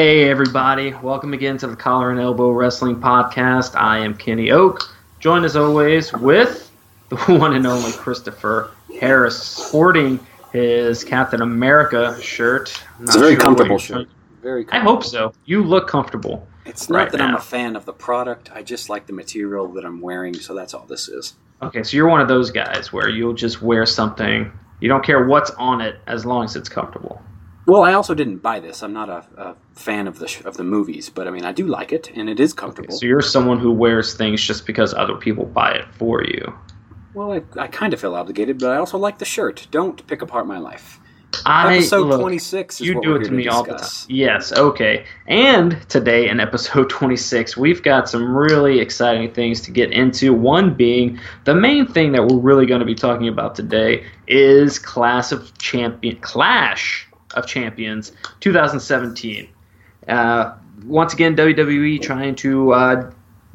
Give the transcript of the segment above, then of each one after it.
Hey, everybody. Welcome again to the Collar and Elbow Wrestling Podcast. I am Kenny Oak, joined as always with the one and only Christopher Harris, sporting his Captain America shirt. It's a very sure comfortable shirt. Very comfortable. I hope so. You look comfortable. It's not right that now. I'm a fan of the product. I just like the material that I'm wearing, so that's all this is. Okay, so you're one of those guys where you'll just wear something. You don't care what's on it as long as it's comfortable. Well, I also didn't buy this. I'm not a, a fan of the sh- of the movies, but I mean, I do like it, and it is comfortable. Okay, so you're someone who wears things just because other people buy it for you. Well, I, I kind of feel obligated, but I also like the shirt. Don't pick apart my life. I, episode look, 26 you do it to me discuss. all the time. Yes, okay. And today in episode 26, we've got some really exciting things to get into. One being the main thing that we're really going to be talking about today is Class of Champion Clash of Champions 2017. Uh, once again, WWE trying to uh,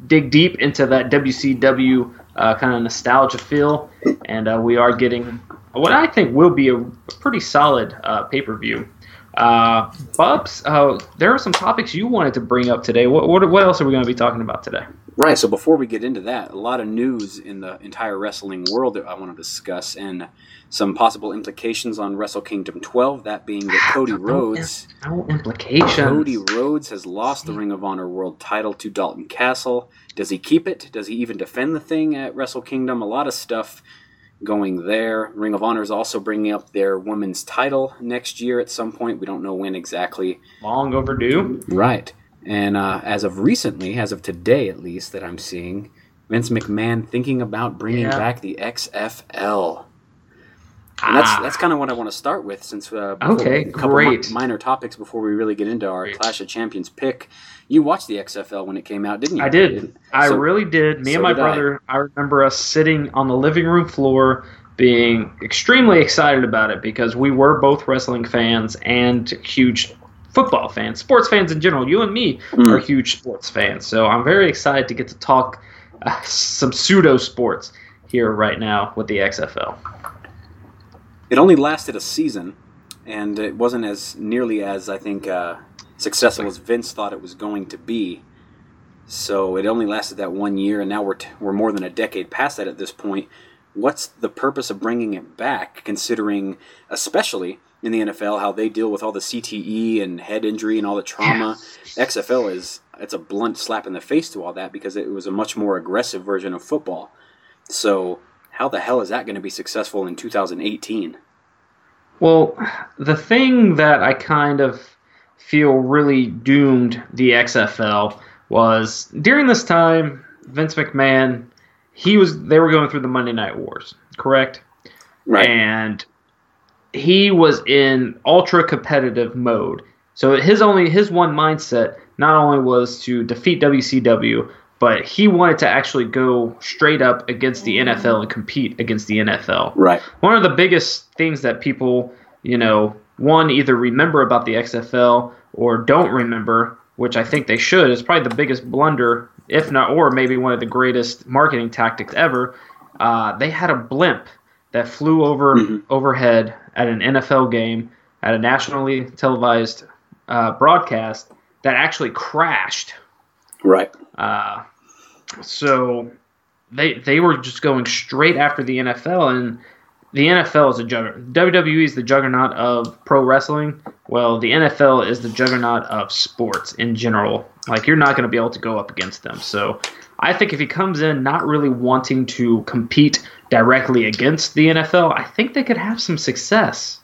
dig deep into that WCW uh, kind of nostalgia feel, and uh, we are getting what I think will be a pretty solid uh, pay per view. Uh, Bubs, there are some topics you wanted to bring up today. What, what, what else are we going to be talking about today? Right. So before we get into that, a lot of news in the entire wrestling world that I want to discuss, and some possible implications on Wrestle Kingdom 12. That being that Cody Rhodes, no implications. Cody Rhodes has lost the Ring of Honor World Title to Dalton Castle. Does he keep it? Does he even defend the thing at Wrestle Kingdom? A lot of stuff going there. Ring of Honor is also bringing up their women's title next year at some point. We don't know when exactly. Long overdue. Right. And uh, as of recently, as of today at least, that I'm seeing, Vince McMahon thinking about bringing yeah. back the XFL. And that's ah. that's kind of what I want to start with, since uh, okay, a couple great. Mi- minor topics before we really get into our great. Clash of Champions pick. You watched the XFL when it came out, didn't you? I did. So, I really did. Me so and my brother. I. I remember us sitting on the living room floor, being extremely excited about it because we were both wrestling fans and huge football fans, sports fans in general. You and me mm. are huge sports fans, so I'm very excited to get to talk uh, some pseudo sports here right now with the XFL. It only lasted a season, and it wasn't as nearly as I think uh, successful as Vince thought it was going to be. So it only lasted that one year, and now we're t- we're more than a decade past that at this point. What's the purpose of bringing it back, considering, especially in the NFL how they deal with all the CTE and head injury and all the trauma. Yeah. XFL is it's a blunt slap in the face to all that because it was a much more aggressive version of football. So how the hell is that going to be successful in 2018? Well, the thing that I kind of feel really doomed the XFL was during this time Vince McMahon he was they were going through the Monday Night Wars, correct? Right. And he was in ultra competitive mode. So his only his one mindset not only was to defeat WCW, but he wanted to actually go straight up against the NFL and compete against the NFL. Right. One of the biggest things that people, you know, one either remember about the XFL or don't remember, which I think they should, is probably the biggest blunder, if not, or maybe one of the greatest marketing tactics ever. Uh, they had a blimp that flew over mm-hmm. overhead at an NFL game at a nationally televised uh, broadcast that actually crashed. Right. Uh, so they they were just going straight after the NFL, and the NFL is a juggernaut. WWE is the juggernaut of pro wrestling. Well, the NFL is the juggernaut of sports in general. Like you're not going to be able to go up against them. So I think if he comes in not really wanting to compete directly against the NFL, I think they could have some success.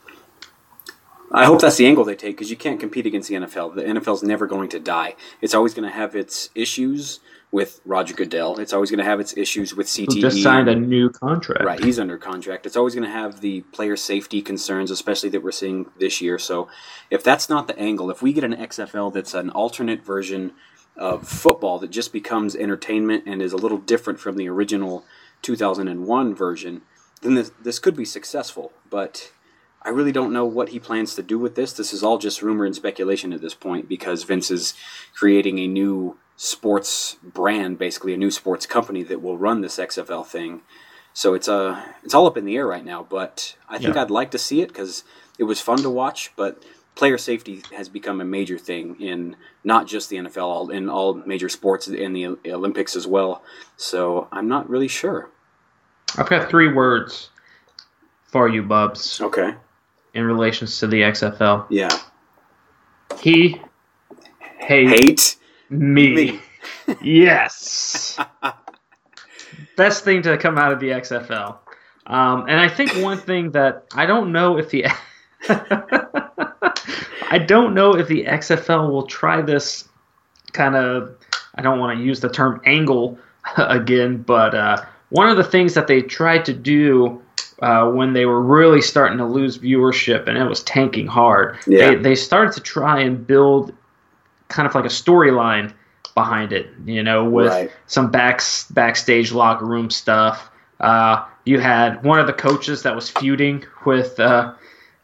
I hope that's the angle they take because you can't compete against the NFL. The NFL is never going to die. It's always going to have its issues with Roger Goodell. It's always going to have its issues with CTE. Who just signed a new contract. Right, he's under contract. It's always going to have the player safety concerns, especially that we're seeing this year. So, if that's not the angle, if we get an XFL that's an alternate version of football that just becomes entertainment and is a little different from the original 2001 version, then this, this could be successful. But I really don't know what he plans to do with this. This is all just rumor and speculation at this point because Vince is creating a new sports brand, basically a new sports company that will run this XFL thing. So it's a uh, it's all up in the air right now. But I think yeah. I'd like to see it because it was fun to watch. But player safety has become a major thing in not just the NFL, all, in all major sports, in the Olympics as well. So I'm not really sure. I've got three words for you, Bubs. Okay. In relations to the XFL. Yeah. He hate, hate me. me. yes. Best thing to come out of the XFL. Um, and I think one thing that I don't know if the I don't know if the XFL will try this kind of I don't want to use the term angle again, but uh, one of the things that they tried to do uh, when they were really starting to lose viewership and it was tanking hard, yeah. they, they started to try and build kind of like a storyline behind it, you know, with right. some back, backstage locker room stuff. Uh, you had one of the coaches that was feuding with uh,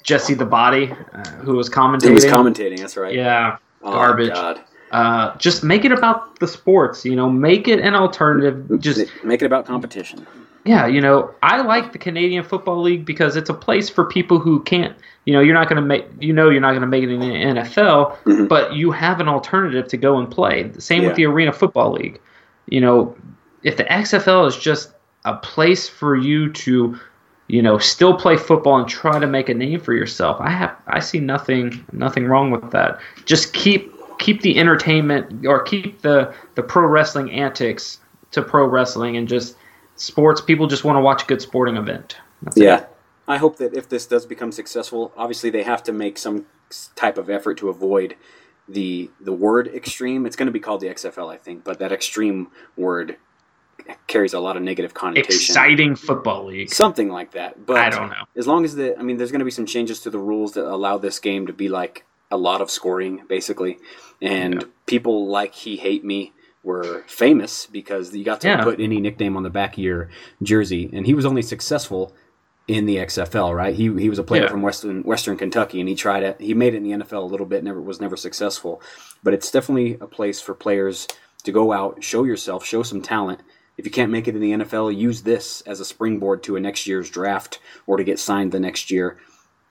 Jesse the Body, uh, who was commentating. He was commentating. That's right. Yeah, oh, garbage. God. Uh, just make it about the sports. You know, make it an alternative. Just make it about competition. Yeah, you know, I like the Canadian Football League because it's a place for people who can't. You know, you're not going to make. You know, you're not going to make it in the NFL, mm-hmm. but you have an alternative to go and play. The same yeah. with the Arena Football League. You know, if the XFL is just a place for you to you know, still play football and try to make a name for yourself. I have I see nothing nothing wrong with that. Just keep keep the entertainment or keep the the pro wrestling antics to pro wrestling and just sports people just want to watch a good sporting event. That's yeah. It. I hope that if this does become successful, obviously they have to make some type of effort to avoid the the word extreme. It's going to be called the XFL, I think, but that extreme word carries a lot of negative connotation. Exciting football league, something like that. But I don't know. As long as the, I mean, there's going to be some changes to the rules that allow this game to be like a lot of scoring, basically. And yeah. people like he hate me were famous because you got to yeah. put any nickname on the back of your jersey, and he was only successful in the XFL, right? He he was a player yeah. from Western Western Kentucky, and he tried it. He made it in the NFL a little bit, never was never successful. But it's definitely a place for players to go out, show yourself, show some talent, if you can't make it in the NFL, use this as a springboard to a next year's draft or to get signed the next year.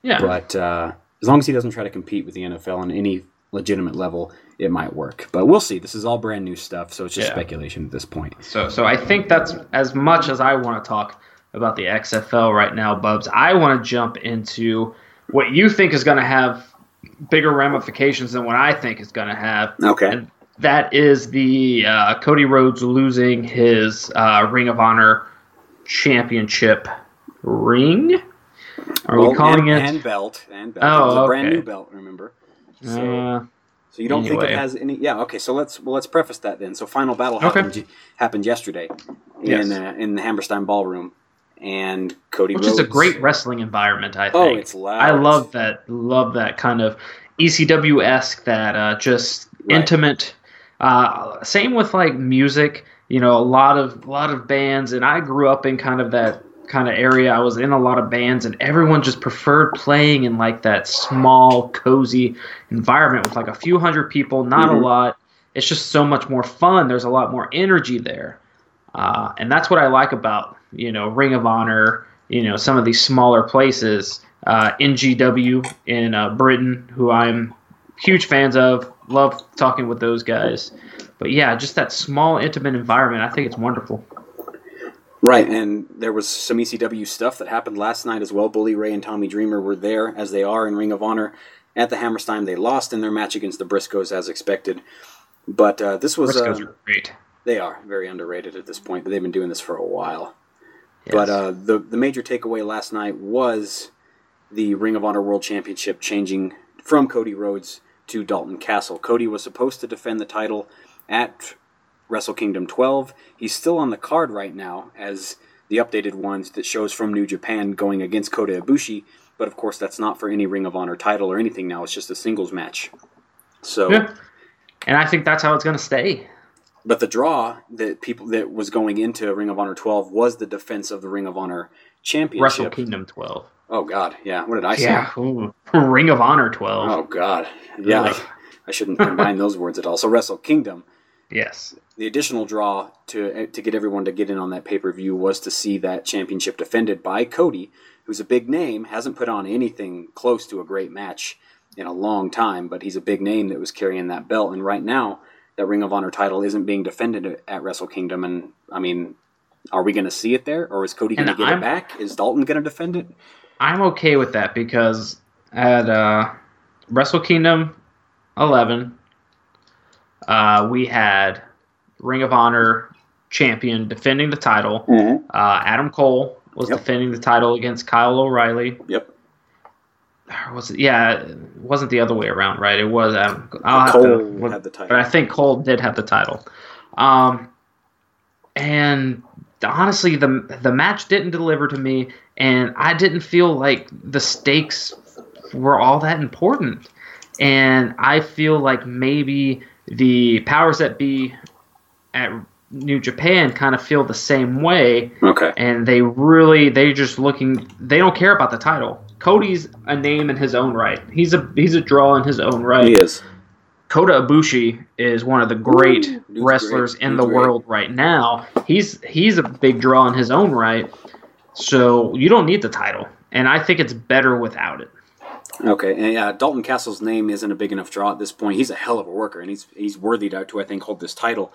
Yeah. But uh, as long as he doesn't try to compete with the NFL on any legitimate level, it might work. But we'll see. This is all brand new stuff, so it's just yeah. speculation at this point. So, so I think that's as much as I want to talk about the XFL right now, Bubs. I want to jump into what you think is going to have bigger ramifications than what I think is going to have. Okay. And that is the uh, Cody Rhodes losing his uh, Ring of Honor championship ring. Are well, we calling and, it and belt and belt? Oh, it was a okay. brand new belt. Remember? So, uh, so you don't anyway. think it has any? Yeah. Okay. So let's well let's preface that then. So final battle happened okay. happened yesterday in yes. uh, in the Hammerstein Ballroom, and Cody Which Rhodes. is a great wrestling environment. I oh, think. Oh, it's loud. I love that. Love that kind of ECW esque. That uh, just right. intimate uh, same with like music. You know, a lot of a lot of bands, and I grew up in kind of that kind of area. I was in a lot of bands, and everyone just preferred playing in like that small, cozy environment with like a few hundred people, not mm-hmm. a lot. It's just so much more fun. There's a lot more energy there, uh, and that's what I like about you know Ring of Honor. You know, some of these smaller places. Uh, NGW in uh, Britain, who I'm huge fans of. Love talking with those guys. But yeah, just that small, intimate environment. I think it's wonderful. Right, and there was some ECW stuff that happened last night as well. Bully Ray and Tommy Dreamer were there, as they are in Ring of Honor. At the Hammerstein, they lost in their match against the Briscoes, as expected. But uh, this was Briscoes uh, are great. They are very underrated at this point, but they've been doing this for a while. Yes. But uh, the the major takeaway last night was the Ring of Honor World Championship changing from Cody Rhodes to Dalton Castle. Cody was supposed to defend the title at Wrestle Kingdom 12. He's still on the card right now as the updated ones that shows from New Japan going against Kota Ibushi, but of course that's not for any Ring of Honor title or anything now. It's just a singles match. So yeah. And I think that's how it's going to stay. But the draw that people that was going into Ring of Honor 12 was the defense of the Ring of Honor championship. Wrestle Kingdom 12. Oh God, yeah. What did I say? Yeah. Ring of Honor 12. Oh God, yeah. I, I shouldn't combine those words at all. So Wrestle Kingdom. Yes. The additional draw to to get everyone to get in on that pay per view was to see that championship defended by Cody, who's a big name, hasn't put on anything close to a great match, in a long time, but he's a big name that was carrying that belt. And right now, that Ring of Honor title isn't being defended at Wrestle Kingdom. And I mean, are we going to see it there, or is Cody going to get I'm- it back? Is Dalton going to defend it? I'm okay with that because at uh, Wrestle Kingdom 11, uh, we had Ring of Honor champion defending the title. Mm-hmm. Uh, Adam Cole was Yep. defending the title against Kyle O'Reilly. Yep. Or Was it? Yeah, it wasn't the other way around, right? It was Adam. I'll Cole to, had the title. but I think Cole did have the title. Um, and honestly, the the match didn't deliver to me, and I didn't feel like the stakes were all that important. And I feel like maybe the powers that be at New Japan kind of feel the same way, Okay. and they really they just looking they don't care about the title. Cody's a name in his own right. He's a he's a draw in his own right. He is. Kota Ibushi is one of the great Ooh, wrestlers great. in the great. world right now. He's he's a big draw in his own right. So you don't need the title, and I think it's better without it. Okay, and yeah, Dalton Castle's name isn't a big enough draw at this point. He's a hell of a worker, and he's he's worthy to, to I think hold this title.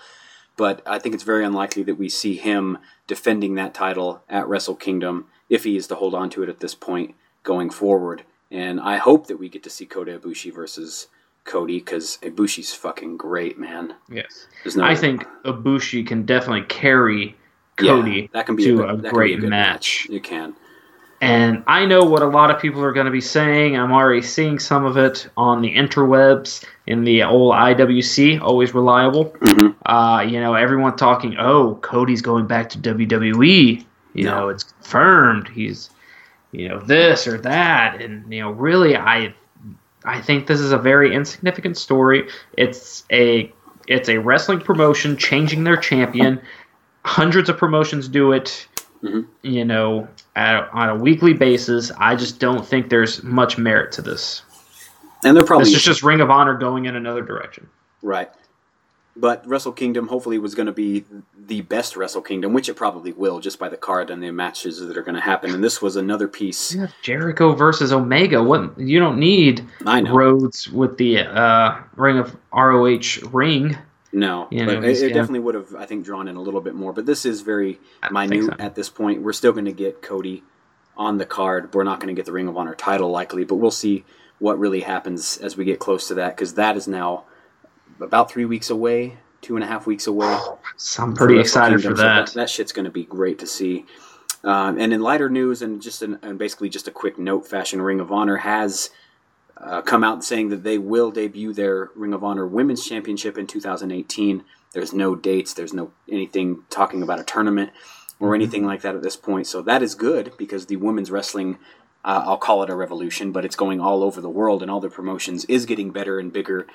But I think it's very unlikely that we see him defending that title at Wrestle Kingdom if he is to hold on to it at this point going forward. And I hope that we get to see Kota Ibushi versus Cody because Ibushi's fucking great, man. Yes, no, I think Ibushi can definitely carry yeah, Cody that can be to a, a good, be great good match. It can. And I know what a lot of people are going to be saying. I'm already seeing some of it on the interwebs in the old IWC, always reliable. Mhm. Uh, you know, everyone talking, oh, Cody's going back to WWE. You No. know, it's confirmed. He's, you know, this or that. And, you know, really, I. I think this is a very insignificant story. It's a it's a wrestling promotion changing their champion. Hundreds of promotions do it Mhm. you know, at, on a weekly basis. I just don't think there's much merit to this. And they're probably This is just Ring of Honor going in another direction. Right. But Wrestle Kingdom hopefully was going to be the best Wrestle Kingdom, which it probably will, just by the card and the matches that are going to happen. And this was another piece. Yeah, Jericho versus Omega. What you don't need. Rhodes with the uh, Ring of ROH ring. No, You but know, it, it got- definitely would have, I think, drawn in a little bit more. But this is very minute so. at this point. We're still going to get Cody on the card. We're not going to get the Ring of Honor title likely, but we'll see what really happens as we get close to that because that is now about three weeks away, two and a half weeks away. So I'm pretty Wrestle excited Kingdom, for so that. that shit's going to be great to see. Um, and in lighter news, and just an, and basically just a quick note, Fashion Ring of Honor has uh, come out saying that they will debut their Ring of Honor Women's Championship in 2018. There's no dates. There's no anything talking about a tournament or Mm-hmm. anything like that at this point. So that is good because the women's wrestling, uh, I'll call it a revolution, but it's going all over the world and all the promotions is getting better and bigger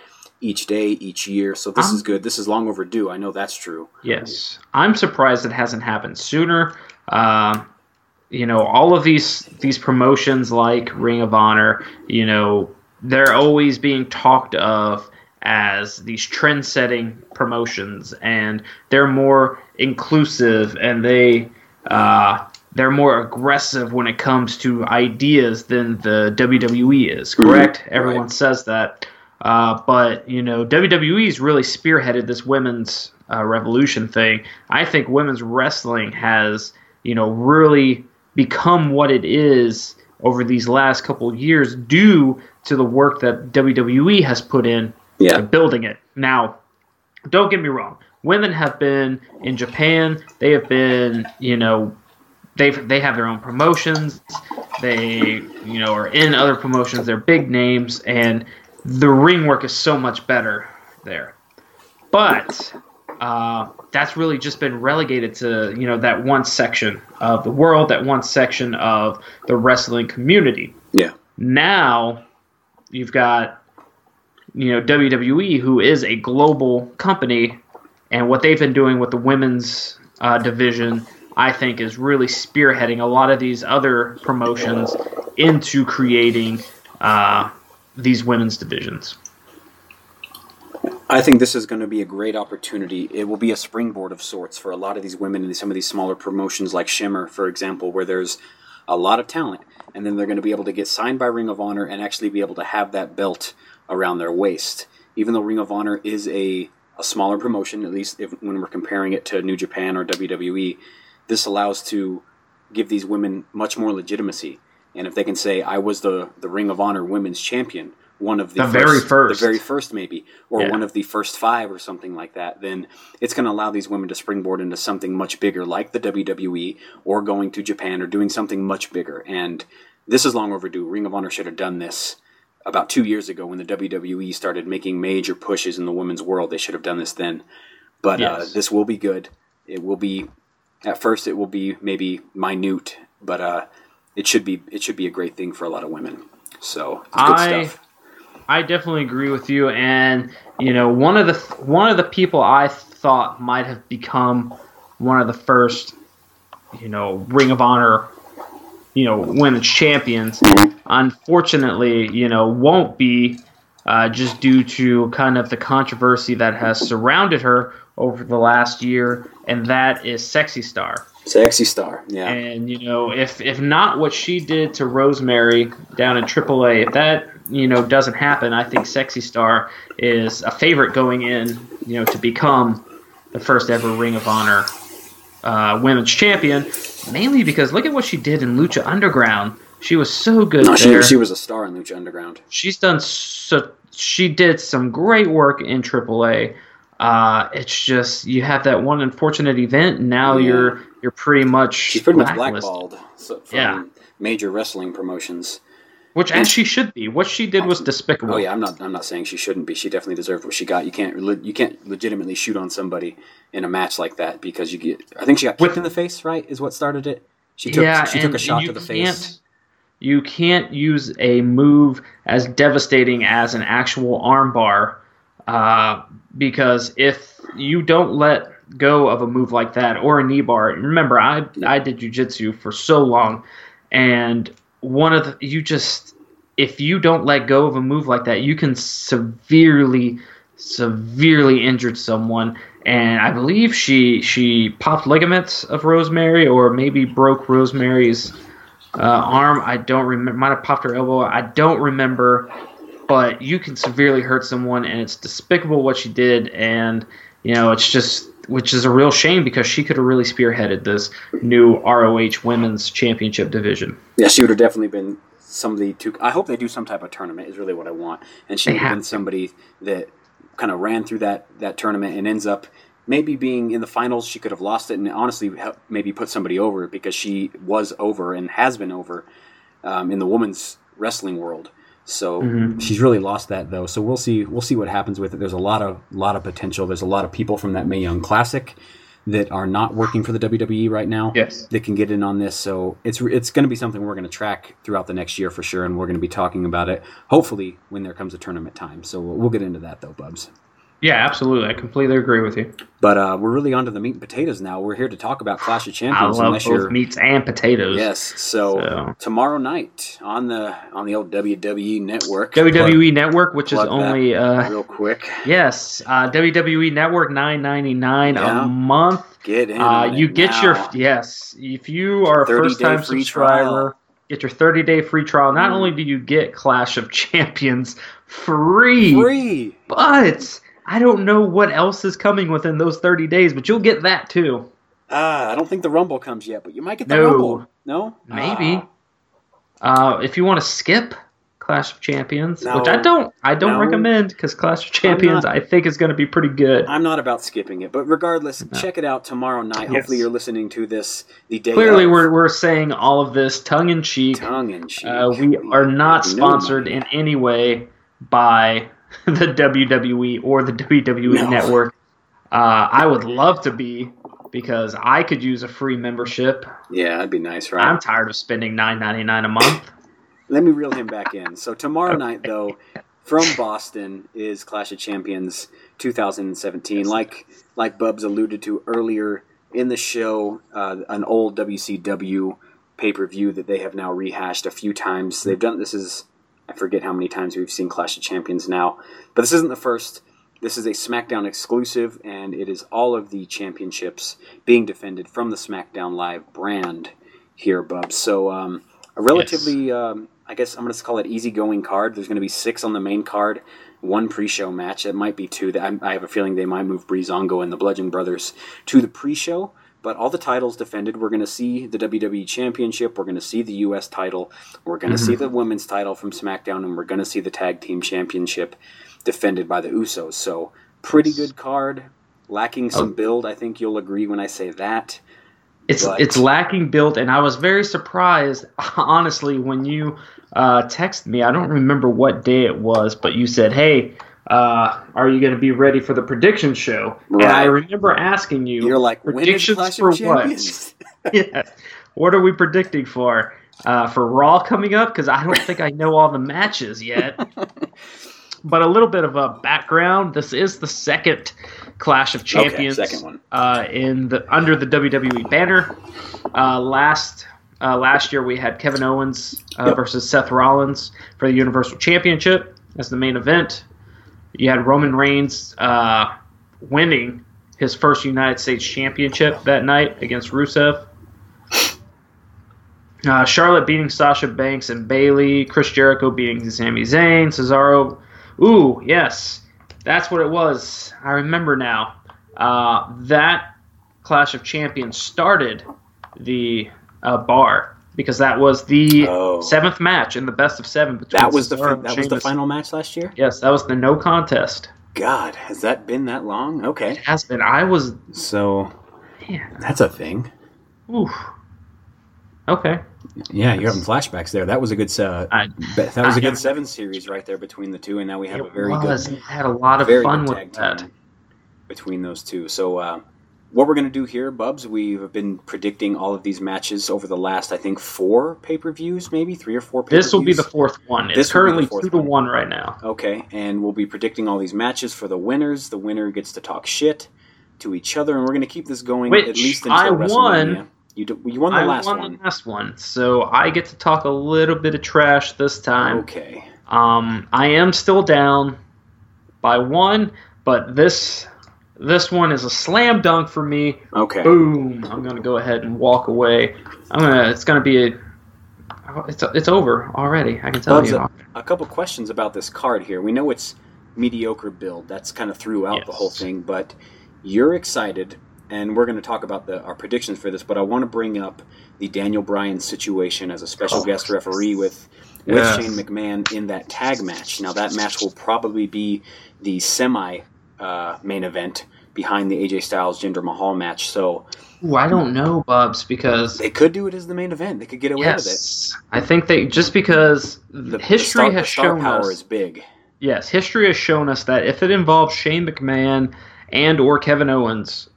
each day, each year. So this Um, is good. This is long overdue. I know that's true. Yes, I'm surprised it hasn't happened sooner. Um, you know, all of these these promotions like Ring of Honor, you know, they're always being talked of as these trend-setting promotions, and they're more inclusive and they uh, they're more aggressive when it comes to ideas than the WWE is. Correct? Everyone right. says that. Uh, but you know, WWE's really spearheaded this women's uh, revolution thing. I think women's wrestling has you know really become what it is over these last couple of years due to the work that WWE has put in Yeah. building it. Now, don't get me wrong. Women have been in Japan. They have been, you know, they they have their own promotions. They, you know, are in other promotions. They're big names, and the ring work is so much better there. But uh, that's really just been relegated to you know that one section of the world, that one section of the wrestling community. Yeah. Now you've got you know WWE, who is a global company, and what they've been doing with the women's uh, division, I think, is really spearheading a lot of these other promotions into creating uh, these women's divisions. I think this is going to be a great opportunity. It will be a springboard of sorts for a lot of these women in some of these smaller promotions, like Shimmer, for example, where there's a lot of talent, and then they're going to be able to get signed by Ring of Honor and actually be able to have that belt around their waist. Even though Ring of Honor is a, a smaller promotion, at least if, when we're comparing it to New Japan or WWE, this allows to give these women much more legitimacy. And if they can say, "I was the the Ring of Honor Women's Champion," one of the, The very first. the very first maybe, or Yeah. one of the first five or something like that, then it's going to allow these women to springboard into something much bigger, like the WWE, or going to Japan, or doing something much bigger. And this is long overdue. Ring of Honor should have done this about two years ago when the WWE started making major pushes in the women's world. They should have done this then. But uh, this will be good. It will be at first it will be maybe minute, but uh, it should be it should be a great thing for a lot of women. So I stuff. I definitely agree with you, and you know one of the one of the people I thought might have become one of the first, you know, Ring of Honor, you know, women's champions. Unfortunately, you know, won't be uh, just due to kind of the controversy that has surrounded her over the last year, and that is Sexy Star. Sexy star, yeah. And you know, if if not what she did to Rosemary down in AAA, if that you know doesn't happen, I think Sexy Star is a favorite going in. You know, to become the first ever Ring of Honor uh, Women's Champion, mainly because look at what she did in Lucha Underground. She was so good No, she, she was a star in Lucha Underground. She's done so. She did some great work in AAA. Uh, it's just you have that one unfortunate event, and now Yeah. you're you're pretty much She's pretty much blackballed so, from Yeah. major wrestling promotions. Which, as she should be. What she did was despicable. Oh yeah, I'm not. I'm not saying she shouldn't be. She definitely deserved what she got. You can't. You can't legitimately shoot on somebody in a match like that because you get. I think she got kicked With- in the face. Right, is what started it. She took. yeah, she took a shot to the face. You can't use a move as devastating as an actual armbar, uh, because if you don't let go of a move like that or a knee bar, remember, I I did jujitsu for so long, and one of the you just if you don't let go of a move like that, you can severely, severely injure someone. And I believe she she popped ligaments of Rosemary, or maybe broke Rosemary's uh, arm. I don't remember. Might have popped her elbow. I don't remember. But you can severely hurt someone, and it's despicable what she did. And you know, it's just which is a real shame because she could have really spearheaded this new ROH Women's Championship division. Yeah, she would have definitely been somebody to. I hope they do some type of tournament. Is really what I want. And she would have been somebody that kind of ran through that that tournament and ends up maybe being in the finals. She could have lost it and honestly maybe put somebody over because she was over and has been over um, in the women's wrestling world. So Mhm. she's really lost that though. So we'll see. We'll see what happens with it. There's a lot of lot of potential. There's a lot of people from that Mae Young Classic that are not working for the WWE right now Yes. that can get in on this. So it's it's going to be something we're going to track throughout the next year for sure, and we're going to be talking about it. Hopefully, when there comes a tournament time. So we'll, we'll get into that though, Bubs. Yeah, absolutely. I completely agree with you. But uh, we're really onto the meat and potatoes now. We're here to talk about Clash of Champions. I love both you're meats and potatoes. yes. So, So- tomorrow night on the on the old WWE network, WWE Network, which is only uh, real quick, yes, uh, WWE Network nine ninety nine Yeah. a month. get in. Uh, you get now. your yes. If you are a first time subscriber, trial. get your thirty day free trial. Not Mm. only do you get Clash of Champions free, free. but I don't know what else is coming within those thirty days, but you'll get that too. Ah, I don't think the Rumble comes yet, but you might get the No. Rumble. No, Maybe. Ah. Uh, if you want to skip Clash of Champions, No. which I don't, I don't No. recommend because Clash of Champions, not- I think is going to be pretty good. I'm not about skipping it, but regardless, check it out tomorrow night. Yes. Hopefully, you're listening to this the day. Clearly, of. we're we're saying all of this tongue in cheek. tongue in cheek. Uh, we are not have no sponsored in any way by the WWE or the WWE No. Network. Uh, I would love to be because I could use a free membership. Yeah, that'd be nice, right? I'm tired of spending nine ninety nine a month. Let me reel him back in. So tomorrow night, though, from Boston is Clash of Champions 2017. Like like Bubs alluded to earlier in the show, uh, an old WCW pay per view that they have now rehashed a few times. They've done this is I forget how many times we've seen Clash of Champions now, but this isn't the first. This is a SmackDown exclusive, and it is all of the championships being defended from the SmackDown Live brand here, Bub. So um, a relatively, um, I guess I'm going to call it easygoing card. There's going to be six on the main card, one pre-show match. It might be two. That I, I have a feeling they might move Breezango and the Bludgeon Brothers to the pre-show. But all the titles defended. We're going to see the WWE Championship. We're going to see the U.S. title. We're going to see the women's title from SmackDown, and we're going to see the Tag Team Championship defended by the Usos. So pretty good card. Lacking some build. I think you'll agree when I say that. It's But- it's lacking build, and I was very surprised, honestly, when you uh, texted me. I don't remember what day it was, but you said, "Hey, uh, are you going to be ready for the prediction show?" And I remember asking you, You're like, when is the predictions for what? yes. What are we predicting for? Uh, for Raw coming up? Because I don't think I know all the matches yet. but a little bit of a background. This is the second Clash of Okay, Champions second one. uh, in the under the WWE banner. Uh, last uh, last year we had Kevin Owens uh, Yep. versus Seth Rollins for the Universal Championship as the main event. You had Roman Reigns uh, winning his first United States Championship that night against Rusev. Uh, Charlotte beating Sasha Banks and Bayley. Chris Jericho beating Sami Zayn. Cesaro. Ooh, yes. That's what it was. I remember now. Uh, that Clash of Champions started the uh, bar because that was the Oh. seventh match in the best of seven between That was the Cesaro fi- and that was the final match last year. Yes, that was the no contest. God, has that been that long? Okay, It has been. I was. so Man, that's a thing. oof. Okay. Yeah, you're having flashbacks there. That was a good. Uh, I, that was a I- good seven series right there between the two, and now we have a very was. good, I had a lot of fun with that. between those two. So, uh, what we're going to do here, Bubs? We've been predicting all of these matches over the last, I think, four pay per views, maybe three or four. This will be pay-per-views. the fourth one. This It's will be the currently two to one. right now. Okay, and we'll be predicting all these matches for the winners. The winner gets to talk shit to each other, and we're going to keep this going Which at least until I WrestleMania. won. You, d- you won the I last won one. the last one, so I get to talk a little bit of trash this time. Okay. Um, I am still down by one, but this this one is a slam dunk for me. Okay. Boom! I'm gonna go ahead and walk away. I'm gonna. It's gonna be a. It's it's over already. I can tell Bubs, you. a, a couple questions about this card here. We know it's mediocre build. That's kind of throughout the whole thing, but you're excited, and we're going to talk about the, our predictions for this. But I want to bring up the Daniel Bryan situation as a special Oh, guest referee with with Yes. Shane McMahon in that tag match. Now that match will probably be the semi uh, main event behind the AJ Styles Jinder Mahal match. So Ooh, I don't know, Bubs, because they could do it as the main event. They could get away with it. I think they just because The, history the star, has shown power us. is big. Yes, history has shown us that if it involves Shane McMahon and or Kevin Owens,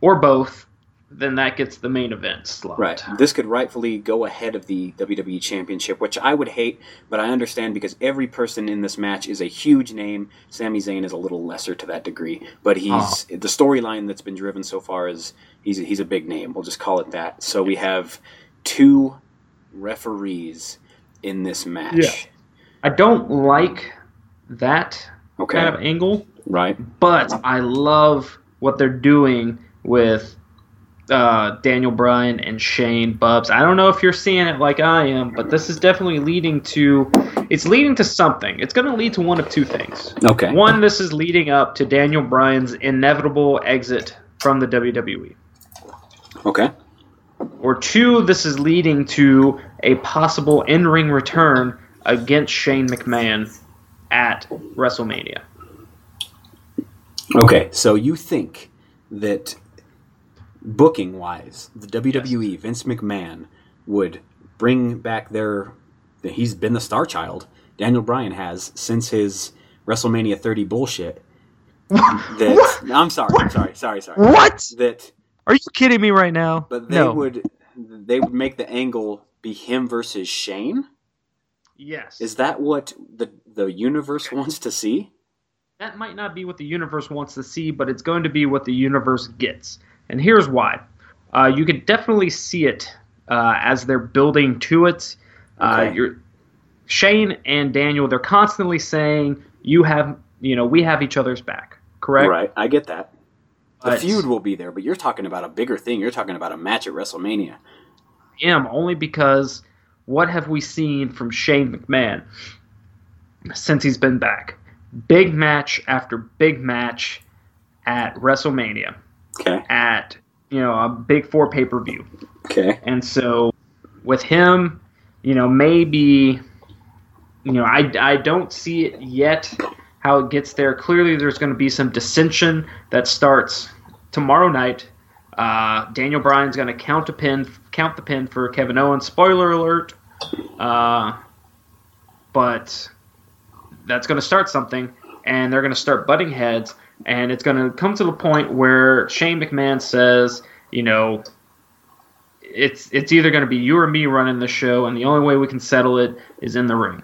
or both, then that gets the main event slot. Right. This could rightfully go ahead of the WWE Championship, which I would hate, but I understand because every person in this match is a huge name. Sami Zayn is a little lesser to that degree, but he's Oh. the storyline that's been driven so far is he's a, he's a big name. We'll just call it that. So we have two referees in this match. Yeah. I don't like that Okay. kind of angle, Right. but I love what they're doing with uh, Daniel Bryan and Shane Bubs. I don't know if you're seeing it like I am, but this is definitely leading to it's leading to something. It's going to lead to one of two things. Okay. One, this is leading up to Daniel Bryan's inevitable exit from the WWE. Okay. Or two, this is leading to a possible in ring return against Shane McMahon at WrestleMania. Okay. So you think that booking wise, the WWE, Vince McMahon, would bring back their. He's been the star child. Daniel Bryan has since his WrestleMania 30 bullshit. That I'm sorry, I'm sorry, sorry, sorry. What? That, Are you kidding me right now? but they no. would, they would make the angle be him versus Shane. Yes. Is that what the the universe wants to see? that might not be what the universe wants to see, but it's going to be what the universe gets. And here's why. Uh, you can definitely see it uh, as they're building to it. Uh, Okay. you're, Shane and Daniel, they're constantly saying, "You have, you know, we have each other's back." Correct. Right, I get that. The But feud will be there, but you're talking about a bigger thing. You're talking about a match at WrestleMania. am only because what have we seen from Shane McMahon since he's been back? Big match after big match at WrestleMania, Okay. at you know a big four pay per view, Okay. and so with him, you know maybe, you know I I don't see it yet how it gets there. Clearly, there's going to be some dissension that starts tomorrow night. Uh, Daniel Bryan's going to count a pin, count the pin for Kevin Owens. Spoiler alert. Uh, but that's going to start something, and they're going to start butting heads, and it's going to come to the point where Shane McMahon says, you know, it's it's either going to be you or me running the show, and the only way we can settle it is in the ring.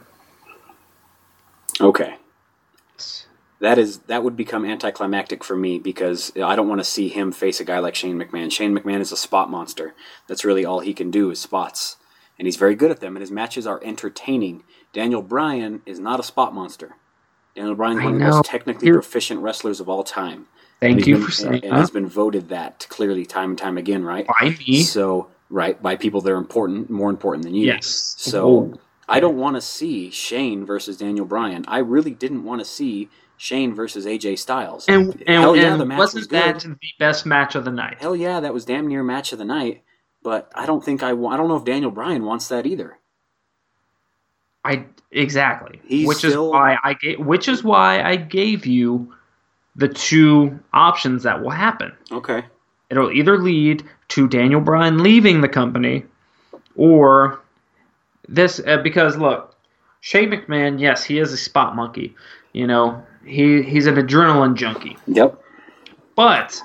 Okay. That is that would become anticlimactic for me because I don't want to see him face a guy like Shane McMahon. Shane McMahon is a spot monster. That's really all he can do is spots, and he's very good at them. And his matches are entertaining. Daniel Bryan is not a spot monster. Daniel Bryan is one of the most technically You're- proficient wrestlers of all time. Thank you he's for been, saying and that. has been voted that clearly time and time again, right? By me. So right by people that are important, more important than you. Yes. So Whoa. I don't want to see Shane versus Daniel Bryan. I really didn't want to see Shane versus AJ Styles. And, and, Hell yeah, and the match wasn't was that the best match of the night? Hell yeah, that was damn near match of the night. But I don't think I. I don't know if Daniel Bryan wants that either. I exactly. He's which still- is why I gave. Which is why I gave you the two options that will happen. Okay. It'll either lead to Daniel Bryan leaving the company, or this uh, because look, Shane McMahon. Yes, he is a spot monkey. You know, he he's an adrenaline junkie. Yep. but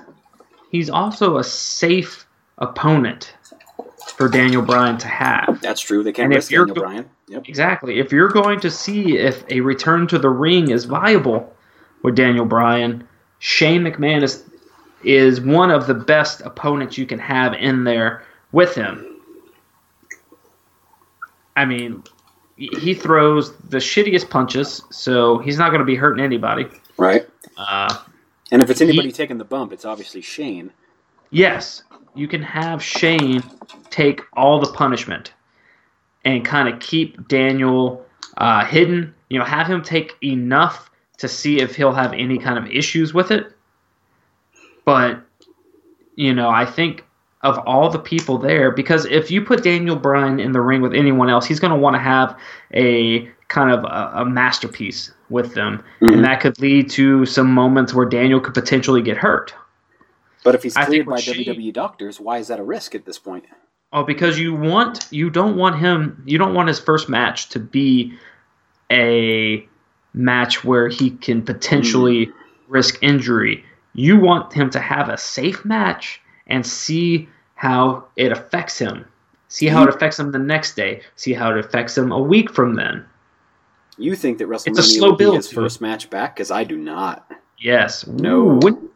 he's also a safe opponent for Daniel Bryan to have. That's true. They can't And if risk you're Daniel go- Bryan. Yep. Exactly. If you're going to see if a return to the ring is viable with Daniel Bryan, Shane McMahon is is one of the best opponents you can have in there with him. I mean, he throws the shittiest punches, so he's not going to be hurting anybody. Right. Uh, And if it's anybody He- taking the bump, it's obviously Shane. Yes, you can have Shane take all the punishment and kind of keep Daniel uh, hidden. You know, have him take enough to see if he'll have any kind of issues with it. But, you know, I think of all the people there, because if you put Daniel Bryan in the ring with anyone else, he's going to want to have a kind of a, a masterpiece with them. Mhm. And that could lead to some moments where Daniel could potentially get hurt. But if he's cleared by Shane- WWE doctors, why is that a risk at this point? Oh, because you want you don't want him you don't want his first match to be a match where he can potentially hmm. risk injury. You want him to have a safe match and see how it affects him. See how it affects him the next day. See how it affects him a week from then. You think that It's a WrestleMania slow will be build his first match back? Because I do not. Yes. No. Ooh,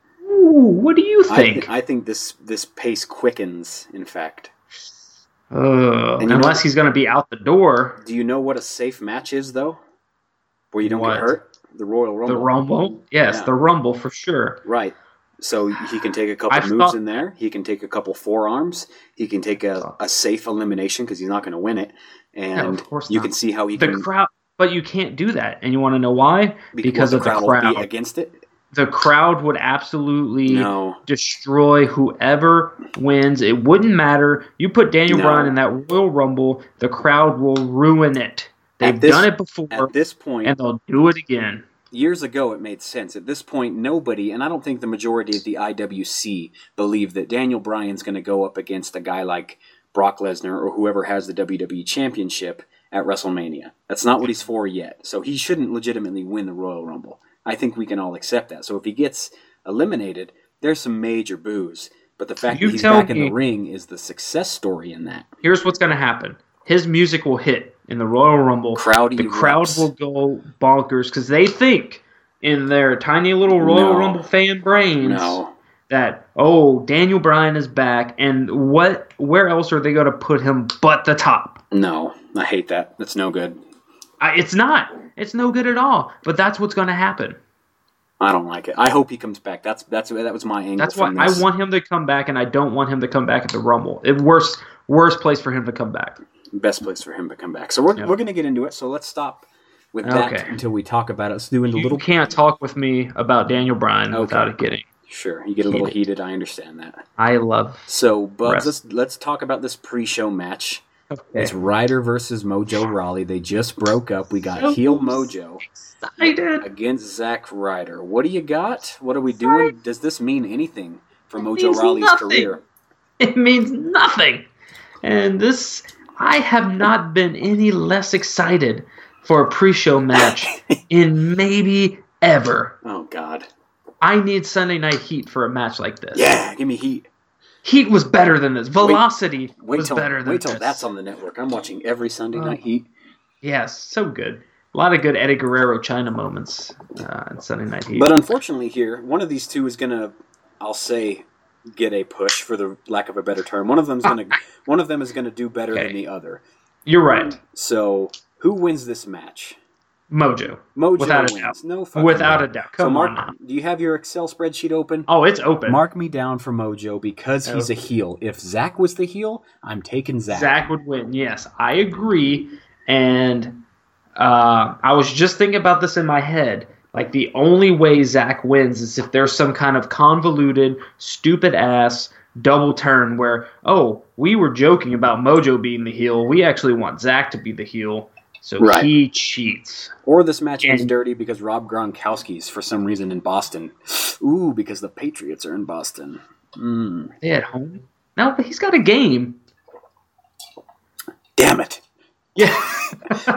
what, ooh, what do you I, think? th- I think this this pace quickens. In fact, Uh, unless know- he's going to be out the door. do you know what a safe match is though? Where you don't What? get hurt? The Royal Rumble. The Rumble? Yes, Yeah. the Rumble for sure. Right. So he can take a couple I've moves thought- in there. He can take a couple forearms. He can take a, a safe elimination because he's not going to win it. And of course you not. can see how he The can crowd, but you can't do that, and you want to know why? Because the of the crowd will crowd. be against it. The crowd would absolutely No. destroy whoever wins. It wouldn't matter. You put Daniel No. Bryan in that Royal Rumble, the crowd will ruin it. They've this- done it before, At this point, and they'll do it again. years ago it made sense. At this point, nobody, and I don't think the majority of the IWC believe that Daniel Bryan's going to go up against a guy like Brock Lesnar or whoever has the WWE Championship at WrestleMania. That's not what he's for yet. So he shouldn't legitimately win the Royal Rumble. I think we can all accept that. So if he gets eliminated, there's some major boos. But the fact You that he's back in the ring is the success story in that. Here's what's going to happen. His music will hit in the Royal Rumble. Crowd the crowd will go bonkers because they think in their tiny little Royal No. Rumble fan brains No. that oh Daniel Bryan is back and what where else are they going to put him but the top? No. I hate that. That's no good. I, it's not. It's no good at all. But that's what's going to happen. I don't like it. I hope he comes back. That's that's that was my angle. That's why I want him to come back, and I don't want him to come back at the Rumble. It worse Worst place for him to come back. Best place for him to come back. So we're, Yep. we're going to get into it. So let's stop with that Okay. until we talk about it. Let's do a You little. can't talk with me about Daniel Bryan Okay. without it getting. Sure, you get a little heated. I understand that. I love. So, Rest. let's let's talk about this pre-show match. Okay. It's Ryder versus Mojo Rawley. They just broke up. We got So heel oh, Mojo Excited. against Zack Ryder. What do you got? What are we doing? Does this mean anything for It Mojo means Rawley's nothing. career? It means nothing. And this, I have not been any less excited for a pre-show match in maybe ever. Oh God! I need Sunday Night Heat for a match like this. Yeah, give me heat. Heat was better than this. Velocity Wait was till better than wait till this. that's on the network. I'm watching every Sunday Oh. night Heat. Yes, so good. A lot of good Eddie Guerrero Chyna moments uh, in Sunday Night Heat. But unfortunately, here one of these two is gonna, I'll say, get a push for the lack of a better term. One of them's gonna one of them is gonna do better Okay. than the other. You're right. So who wins this match? Mojo. Mojo Without a wins. doubt. No fucking Without a doubt. doubt. So Mark, on do you have your Excel spreadsheet open? Oh, it's open. Mark me down for Mojo because he's a heel. If Zack was the heel, I'm taking Zack. Zack would win. Yes, I agree. And uh, I was just thinking about this in my head. Like the only way Zack wins is if there's some kind of convoluted, stupid ass double turn where, oh, we were joking about Mojo being the heel. We actually want Zack to be the heel. So Right. he cheats. Or this match ends dirty because Rob Gronkowski's for some reason in Boston. Ooh, because the Patriots are in Boston. Mm, They at home? No, but he's got a game. damn it. Yeah.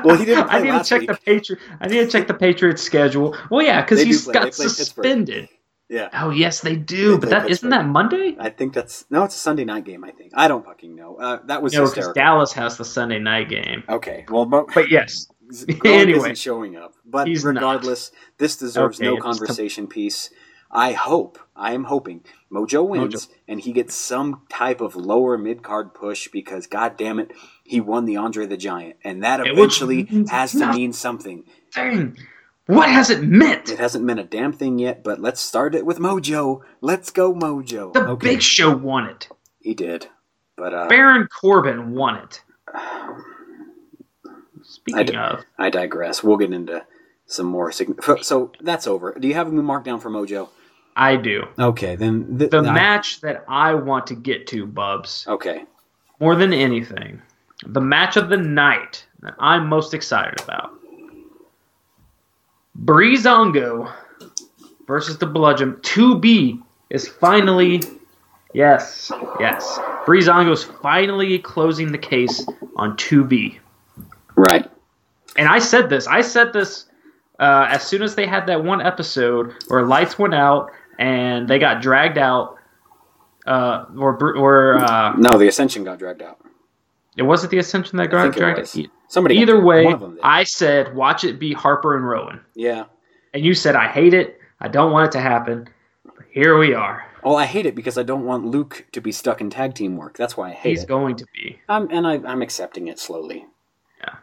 Well, he didn't I need last to check week. the Patriot. I need to check the Patriots schedule. Well, yeah, because They do he's got play Pittsburgh. suspended. Yeah. Oh yes, they do. They but that isn't that Monday? I think that's no, it's a Sunday night game. I think I don't fucking know. Uh, that was No, because. Dallas has the Sunday night game. okay, well, but, But yes, Anyway. isn't showing up. But He's not. regardless, this deserves Okay, no it's t- conversation piece. I hope, I am hoping, Mojo wins and he gets some type of lower mid card push because, god damn it, he won the Andre the Giant, and that eventually has to mean something. dang, what has it meant? It hasn't meant a damn thing yet, but let's start it with Mojo. Let's go, Mojo. The okay, Big Show won it. he did, but uh, Baron Corbin won it. I Speaking of, I digress. We'll get into some more. Sign- so that's over. Do you have him marked down for Mojo? I do Okay, then th- the I- match that I want to get to, Bubs, Okay, more than anything, the match of the night that I'm most excited about. Breezango versus the Bludgeon 2B is finally yes, yes. Breezango's finally closing the case on 2B. right. And I said this. I said this uh, as soon as they had that one episode where lights went out and they got dragged out. Uh, or or uh, No, the Ascension got dragged out. It wasn't the Ascension that got it dragged. was. out? Somebody. Either way, one of them did. I said watch it be Harper and Rowan, yeah. and you said I hate it. I don't want it to happen. But here we are. Well, I hate it because I don't want Luke to be stuck in tag team work. That's why I hate He's it. going to be. I'm, and I, I'm accepting it slowly. Yeah.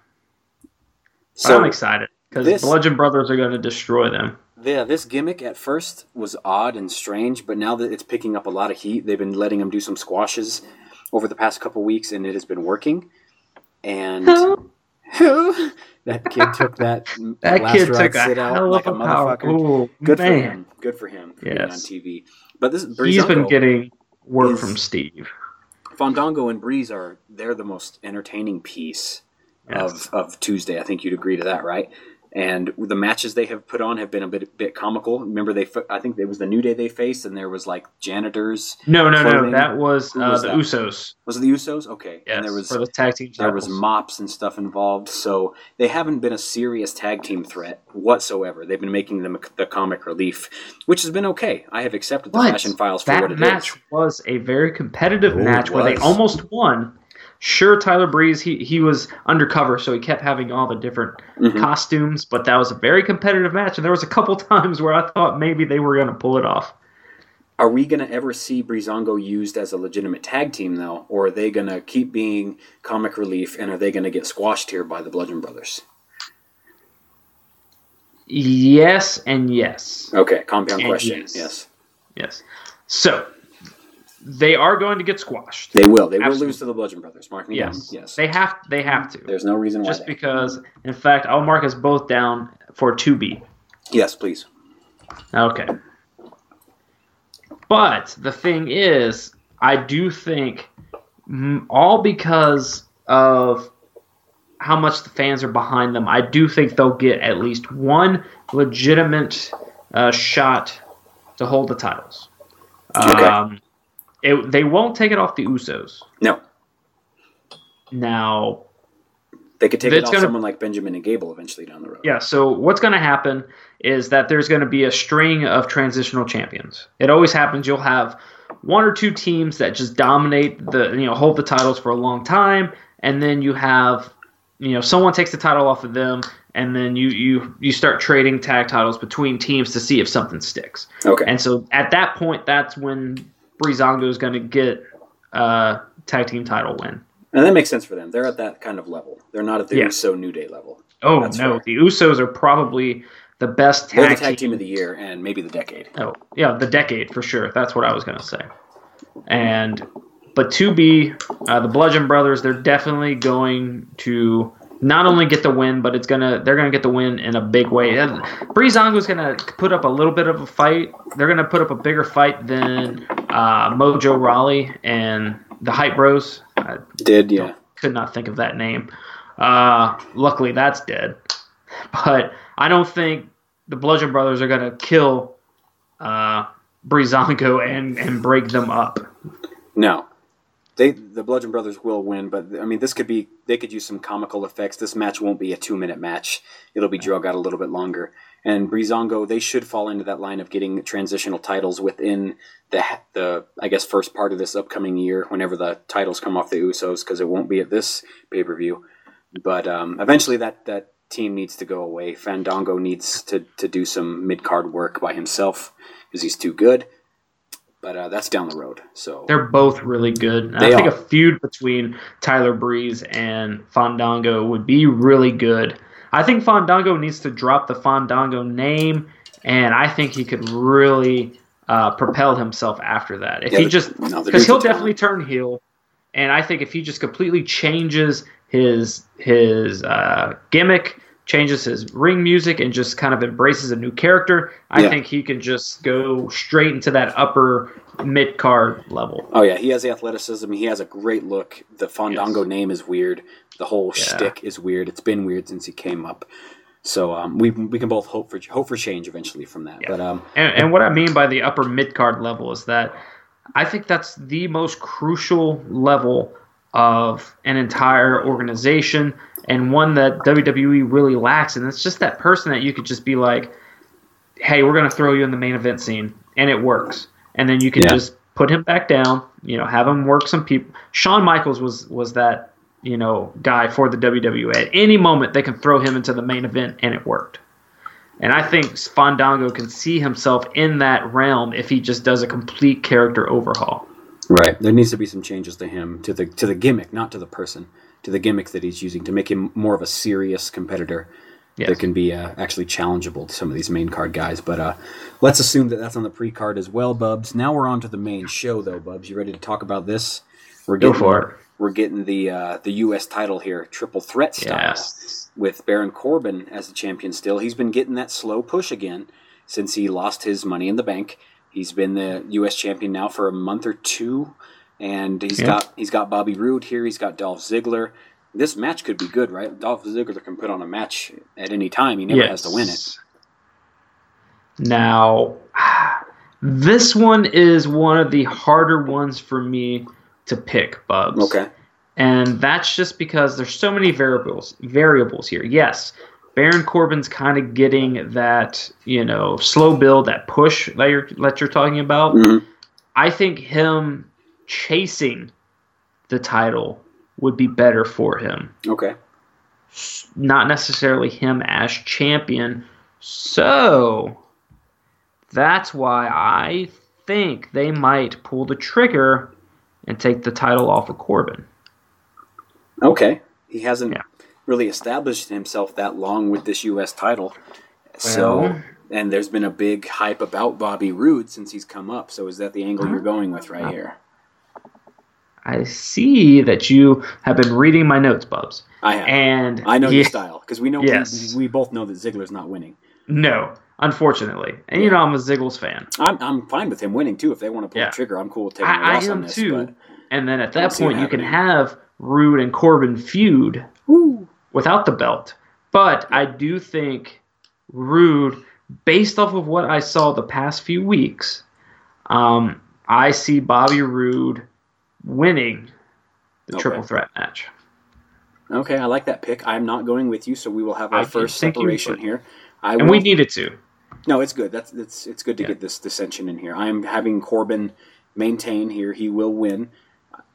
So I'm excited because this- Bludgeon Brothers are going to destroy them. yeah, this gimmick at first was odd and strange, but now that it's picking up a lot of heat, they've been letting them do some squashes over the past couple weeks, and it has been working. And that kid took that That last kid took sit out like a motherfucker. Ooh, Good for him. Good for him. For being on TV. But this he's been getting work from Steve. Fandango and Breeze are they're the most entertaining piece Yes. of, of Tuesday. I think you'd agree to that, right? And the matches they have put on have been a bit bit comical. Remember, they I think it was the New Day they faced, and there was like janitors. No, no, no. That was, uh, was the that? Usos. Was it the Usos? Okay, Yes, and there was for the tag team there was mops and stuff involved. So they haven't been a serious tag team threat whatsoever. They've been making them the comic relief, which has been okay. I have accepted the But Fashion Files for that what it is. match was a very competitive Oh, it match where they almost won. Sure, Tyler Breeze he he was undercover, so he kept having all the different Mhm. costumes. But that was a very competitive match, and there was a couple times where I thought maybe they were going to pull it off. Are we going to ever see Breezango used as a legitimate tag team, though? Or are they going to keep being comic relief and are they going to get squashed here by the Bludgeon Brothers? Yes and yes. Okay, compound And question. yes. Yes. Yes. So they are going to get squashed. They will. They will lose to the Bludgeon Brothers. Mark me Yes. down. Yes. They have they have to. There's no reason why. Just because in fact I'll mark us both down for 2B. yes, please. Okay. But the thing is, I do think all because of how much the fans are behind them, I do think they'll get at least one legitimate uh, shot to hold the titles. Okay. Um, it, they won't take it off the Usos. No, Now. they could take it off gonna- someone like Benjamin and Gable eventually down the road. Yeah, so what's going to happen is that there's going to be a string of transitional champions. It always happens. You'll have one or two teams that just dominate the, you know, hold the titles for a long time, and then you have, you know, someone takes the title off of them, and then you you you start trading tag titles between teams to see if something sticks. Okay. And so at that point, that's when Breezango is going to get a tag team title win. And that makes sense for them. They're at that kind of level. They're not at the Yeah. USO New Day level. Oh That's no, fair. the Usos are probably the best tag, the tag team of the year and maybe the decade. Oh, yeah, the decade for sure. That's what I was gonna say. And but to be uh, the Bludgeon Brothers, they're definitely going to not only get the win, but it's gonna they're gonna get the win in a big way. And Breezango's gonna put up a little bit of a fight. They're gonna put up a bigger fight than uh, Mojo Rawley and the Hype Bros. I Did yeah. could not think of that name. Uh, luckily, that's dead. But I don't think the Bludgeon Brothers are going to kill uh, Breezango and, and break them up. No. They the Bludgeon Brothers will win, but I mean this could be they could use some comical effects. This match won't be a two minute match. It'll be drug out a little bit longer. And Breezango, they should fall into that line of getting transitional titles within the the I guess first part of this upcoming year, whenever the titles come off the Usos, because it won't be at this pay per view. But um, eventually, that that team needs to go away. Fandango needs to to do some mid card work by himself because he's too good. But uh, that's down the road. So They're both really good. They I think are. a feud between Tyler Breeze and Fandango would be really good. I think Fandango needs to drop the Fandango name, and I think he could really uh, propel himself after that. If Yeah, he just because dude's he'll definitely turn heel, and I think if he just completely changes his his uh, gimmick, changes his ring music, and just kind of embraces a new character, I Yeah. think he can just go straight into that upper mid card level. Oh yeah, he has the athleticism. He has a great look. The Fandango Yes. name is weird. The whole Yeah. shtick is weird. It's been weird since he came up. So um, we we can both hope for hope for change eventually from that. Yeah. But um, And, and what I mean by the upper mid card level is that I think that's the most crucial level of an entire organization and one that WWE really lacks. And it's just that person that you could just be like, hey, we're going to throw you in the main event scene. And it works. And then you can Yeah. just put him back down, you know, have him work some people. Shawn Michaels was, was that, you know, guy for the WWE. At any moment, they can throw him into the main event, and it worked. And I think Fandango can see himself in that realm if he just does a complete character overhaul. right, there needs to be some changes to him, to the to the gimmick, not to the person, to the gimmick that he's using to make him more of a serious competitor Yes. that can be uh, actually challengeable to some of these main card guys. But uh, let's assume that that's on the pre card as well, Bubs. Now we're on to the main show, though, Bubs. You ready to talk about this? We're Go getting, for it. We're getting the uh, the U.S. title here, triple threat style, Yes. with Baron Corbin as the champion. Still, he's been getting that slow push again since he lost his Money in the Bank. He's been the U.S. champion now for a month or two, and he's Yeah. got he's got Bobby Roode here. He's got Dolph Ziggler. This match could be good, right? Dolph Ziggler can put on a match at any time. He never has to win it. Now, this one is one of the harder ones for me to pick, Bubs. Okay. And that's just because there's so many variables variables here. Yes, Baron Corbin's kind of getting that, you know, slow build, that push that you're that you're talking about. Mhm. I think him chasing the title would be better for him. Okay. Not necessarily him as champion. So that's why I think they might pull the trigger and take the title off of Corbin. Okay. He hasn't Yeah. really established himself that long with this U.S. title. So, and there's been a big hype about Bobby Roode since he's come up. So, is that the angle you're going with right uh, here? I see that you have been reading my notes, Bubs. I have. And I know he- your style because we know Yes. we, we both know that Ziggler's not winning. No, unfortunately. And you know I'm a Ziggles fan. I'm, I'm fine with him winning too. If they want to pull Yeah. the trigger, I'm cool with taking a I, I loss on am this. too. But And then at that point, you can have Roode and Corbin feud without the belt. But I do think Roode, based off of what I saw the past few weeks, um, I see Bobby Roode winning the Okay. triple threat match. okay, I like that pick. I'm not going with you, so we will have our I first separation here. I And will, we needed to. no, it's good. That's it's it's good to Yeah. get this dissension in here. I'm having Corbin maintain here. He will win.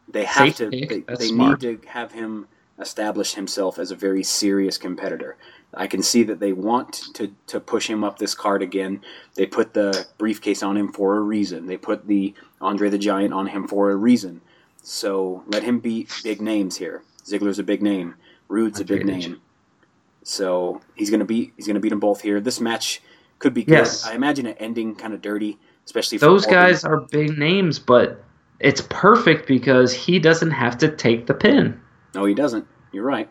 They have Safe to. pick. They, they need to have him establish himself as a very serious competitor. I can see that they want to, to push him up this card again. They put the briefcase on him for a reason. They put the Andre the Giant on him for a reason. So let him beat big names here. Ziggler's a big name. Roode's a big name. So he's gonna beat he's gonna beat them both here. This match could be good. Yes. I imagine it ending kind of dirty, especially for Those guys are big names, but it's perfect because he doesn't have to take the pin. No, he doesn't. You're right.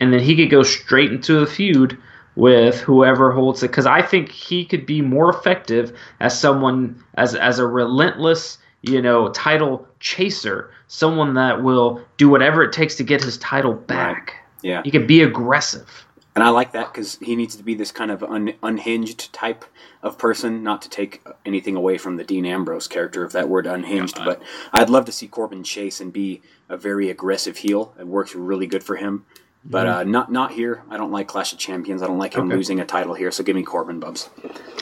and then he could go straight into a feud with whoever holds it because I think he could be more effective as someone as as a relentless you know title chaser someone that will do whatever it takes to get his title back Yeah. he can be aggressive And I like that because he needs to be this kind of un- unhinged type of person, not to take anything away from the Dean Ambrose character of that word unhinged. Yeah. But I'd love to see Corbin chase and be a very aggressive heel. It works really good for him. But uh, not not here. I don't like Clash of Champions. I don't like him. Okay. losing a title here. So give me Corbin, Bubs.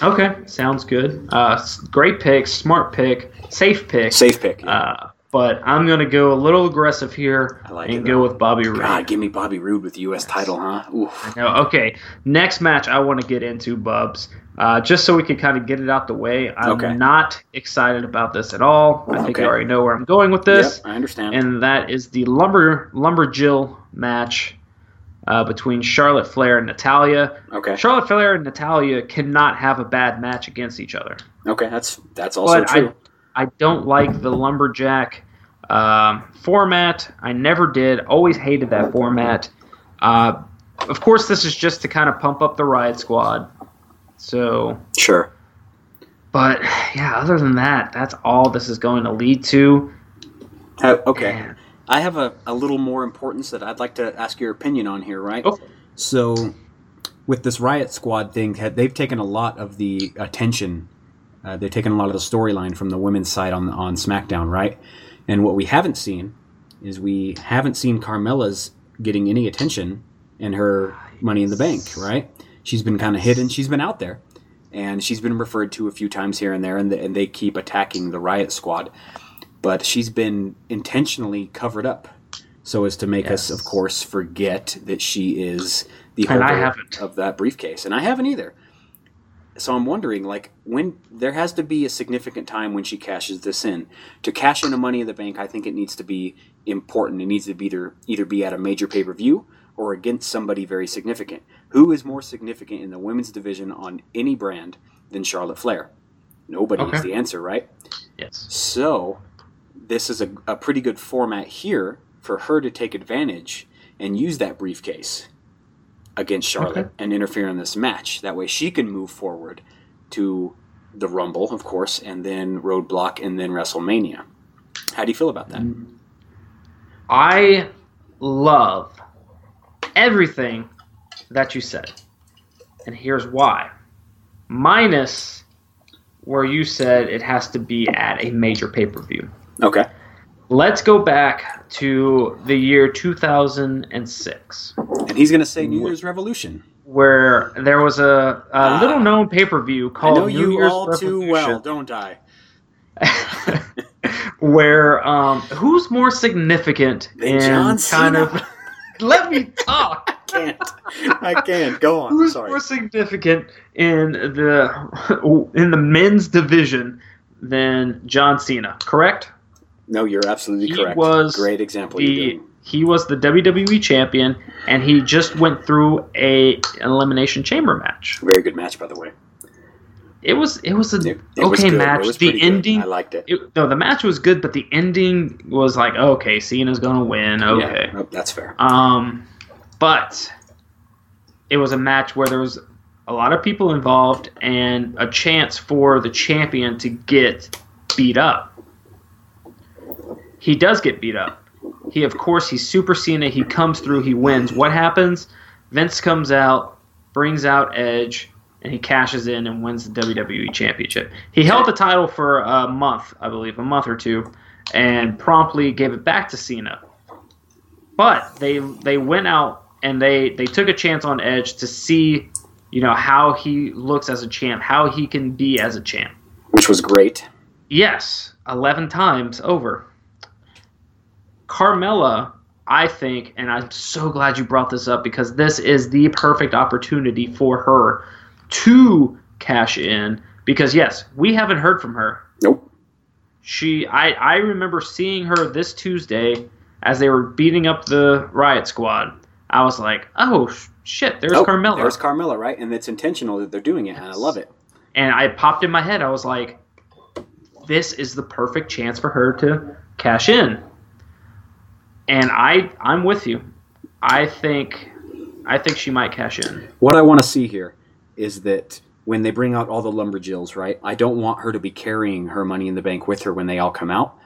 okay sounds good uh great pick smart pick safe pick Safe pick. yeah. uh but I'm gonna go a little aggressive here I like and it, go with Bobby Roode. God, give me Bobby Roode with the U.S. title, huh? Oof. Okay. Next match I want to get into, Bubs. Uh, just so we can kind of get it out the way. I'm Okay. not excited about this at all. I think Okay. you already know where I'm going with this, Yep, I understand. and that is the lumber lumberjill match uh, between Charlotte Flair and Natalya. okay. Charlotte Flair and Natalya cannot have a bad match against each other. Okay. That's that's also But true. I, I don't like the lumberjack um, format. I never did. Always hated that format. Uh, of course, this is just to kind of pump up the Riot Squad. So, Sure. but yeah, other than that, that's all this is going to lead to. Uh, okay. Man. I have a, a little more importance that I'd like to ask your opinion on here, right? Oh. So, with this Riot Squad thing, they've taken a lot of the attention. Uh, they've taken a lot of the storyline from the women's side on on SmackDown, right? And what we haven't seen is we haven't seen Carmella's getting any attention in her Money in the Bank, right? She's been kind of hidden. She's been out there, and she's been referred to a few times here and there, and, the, and they keep attacking the Riot Squad. But she's been intentionally covered up so as to make us, of course, forget that she is the holder of that briefcase, and I haven't either. So I'm wondering, like, when there has to be a significant time when she cashes this in. To cash in a Money in the Bank, I think it needs to be important. It needs to be either either be at a major pay per view or against somebody very significant. Who is more significant in the women's division on any brand than Charlotte Flair? Nobody is the answer, right? Yes. So, this is a, a pretty good format here for her to take advantage and use that briefcase against Charlotte Okay. and interfere in this match. That way, she can move forward to the Rumble, of course, and then Roadblock, and then WrestleMania. How do you feel about that? I love everything that you said. And here's why. Minus where you said it has to be at a major pay per view. Okay. Let's go back to the year 2006, And he's going to say New Year's Revolution. where there was a, a Ah. little known pay per view called I know New you Year's all too well, don't I? where um, who's more significant Than in John kind Cena. of. Let me talk. Can't. I can't. Go on. Who's Sorry. more significant in the in the men's division than John Cena? Correct. No, you're absolutely He correct. was Great example The he was the WWE champion, and he just went through a elimination chamber match. Very good match, by the way. it was it was a It, it was okay. It match. was The pretty good. ending, I liked it. it, no, the match was good, but the ending was like, okay, Cena's gonna win. Okay, Yeah, oh, that's fair. um, but it was a match where there was a lot of people involved and a chance for the champion to get beat up. He does get beat up. He, of course, he's Super Cena. He comes through. He wins. What happens? Vince comes out, brings out Edge, and he cashes in and wins the WWE Championship. He held the title for a month, I believe, a month or two, and promptly gave it back to Cena. But they they went out and they they took a chance on Edge to see, you know, how he looks as a champ, how he can be as a champ. Which was great. Yes, 11 times over. Carmella, I think, and I'm so glad you brought this up because this is the perfect opportunity for her to cash in. Because, yes, we haven't heard from her. Nope. She, I, I remember seeing her this Tuesday as they were beating up the Riot Squad. I was like, oh, shit, there's Oh, Carmella. There's Carmella, right? And it's intentional that they're doing it, and I love it. and I popped in my head. I was like, "This is the perfect chance for her to cash in." And I, I'm with you. I think, I think she might cash in. What I want to see here is that when they bring out all the lumberjills, right? I don't want her to be carrying her money in the bank with her when they all come out.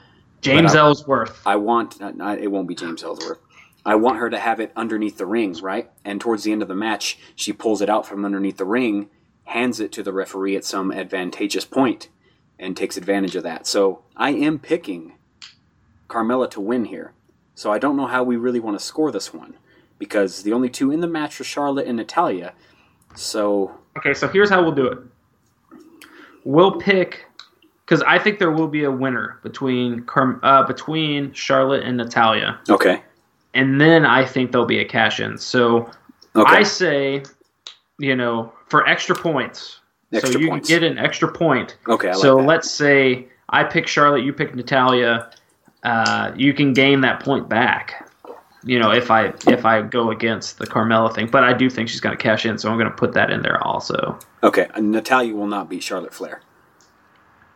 James I- Ellsworth. I want uh, not- it won't be James Ellsworth. I want her to have it underneath the rings, right? And towards the end of the match, she pulls it out from underneath the ring, hands it to the referee at some advantageous point, and takes advantage of that. So I am picking Carmella to win here. So I don't know how we really want to score this one because the only two in the match are Charlotte and Natalya. So Okay, so here's how we'll do it. We'll pick because I think there will be a winner between uh, between Charlotte and Natalya, okay, and then I think there'll be a cash in. So okay, I say, you know, for extra points. Extra so you points. can get an extra point. okay. Like so that. let's say I pick Charlotte, you pick Natalya. Uh, you can gain that point back. You know, if I if I go against the Carmella thing, but I do think she's going to cash in, so I'm going to put that in there also. Okay, Natalya will not beat Charlotte Flair.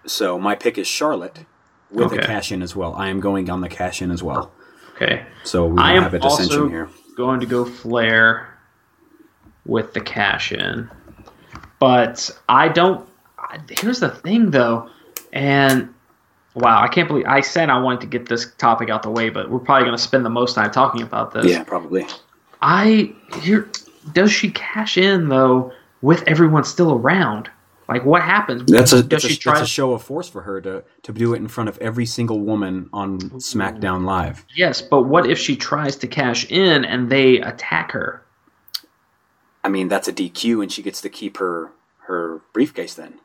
So my pick is Charlotte with a cash in as well. I am going on the cash in as well. Okay, So we I am have a dissension also here. going to go Flair with the cash in, but I don't. Here's the thing, though, and wow, I can't believe I said I wanted to get this topic out the way, but we're probably going to spend the most time talking about this. Yeah, probably. I here does she cash in though with everyone still around? Like what happens? That's a, does that's, a, try? that's a show of force for her to, to do it in front of every single woman on SmackDown Live. yes, but what if she tries to cash in and they attack her? I mean, that's a DQ, and she gets to keep her her briefcase. Then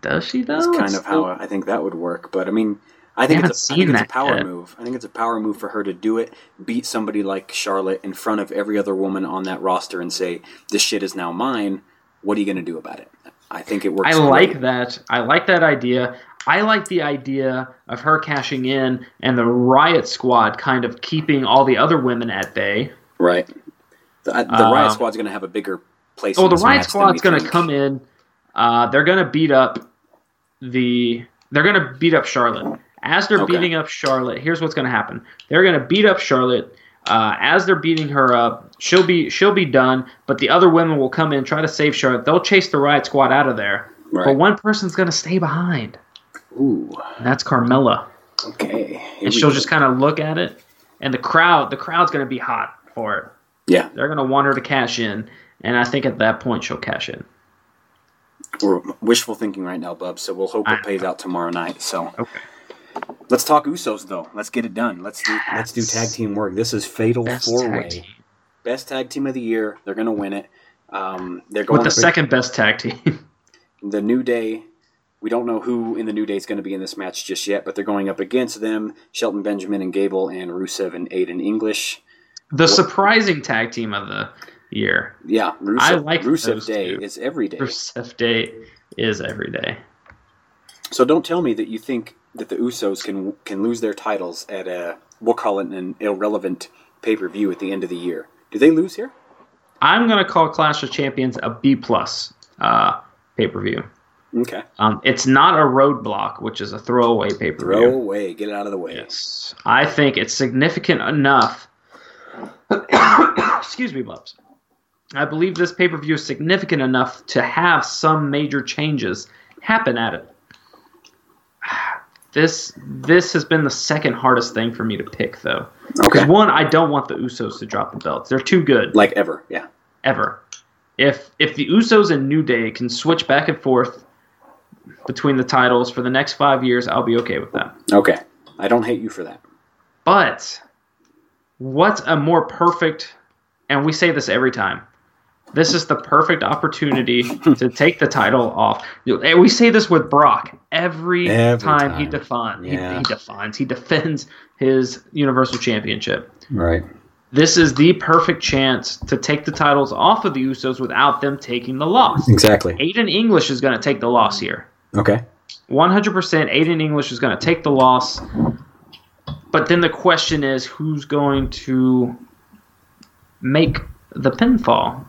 Does she though? that's kind It's of still- how I think that would work. But I mean, I think it's a, I seen think it's a power yet. move. I think it's a power move for her to do it, beat somebody like Charlotte in front of every other woman on that roster, and say, "This shit is now mine. What are you going to do about it?" I think it works. I like that. I like that idea. I like the idea of her cashing in and the Riot Squad kind of keeping all the other women at bay. Right. The, uh, Riot Squad's going to have a bigger place. Oh, in the Riot Squad's going to come in. Uh, they're going to beat up the. They're going to beat up Charlotte. As they're Okay. beating up Charlotte, here's what's going to happen. They're going to beat up Charlotte. Uh, as they're beating her up, she'll be she'll be done. But the other women will come in, try to save Charlotte. They'll chase the Riot Squad out of there. Right. But one person's going to stay behind. Ooh. And that's Carmella. Okay. And she'll go. just kind of look at it, and the crowd, the crowd's going to be hot for it. Yeah. They're going to want her to cash in, and I think at that point she'll cash in. We're wishful thinking right now, Bub. So we'll hope it pays out tomorrow night. So Okay. let's talk Usos though. Let's get it done. Let's do let's do tag team work. This is Fatal Best Four Way. team. Best tag team of the year. They're gonna win it. Um, they're going with the second best tag team. the New Day. We don't know who in the New Day is going to be in this match just yet, but they're going up against them: Shelton Benjamin and Gable, and Rusev and Aiden English. the surprising tag team of the year. Yeah, Rusev, I like Rusev Day two. is every day. Rusev Day is every day. So don't tell me that you think that the Usos can can lose their titles at a we'll call it an irrelevant pay per view at the end of the year. Do they lose here? I'm going to call Clash of Champions a B plus uh, pay per view. Okay. Um, it's not a roadblock, which is a throwaway pay per view. Throwaway, Get it out of the way. Yes, I think it's significant enough. Excuse me, Bubs. I believe this pay per view is significant enough to have some major changes happen at it. This this has been the second hardest thing for me to pick, though. Because Okay. one, I don't want the Usos to drop the belts. They're too good Like ever. Yeah. ever. If if the Usos and New Day can switch back and forth between the titles for the next five years, I'll be okay with that. Okay. I don't hate you for that. But what's a more perfect and we say this every time. This is the perfect opportunity to take the title off. And we say this with Brock every, Every time, he time. defines. Yeah. He, he defines. He defends his Universal Championship. Right. This is the perfect chance to take the titles off of the Usos without them taking the loss. Exactly. Aiden English is going to take the loss here. Okay. 100% Aiden English is going to take the loss. But then the question is who's going to make the pinfall?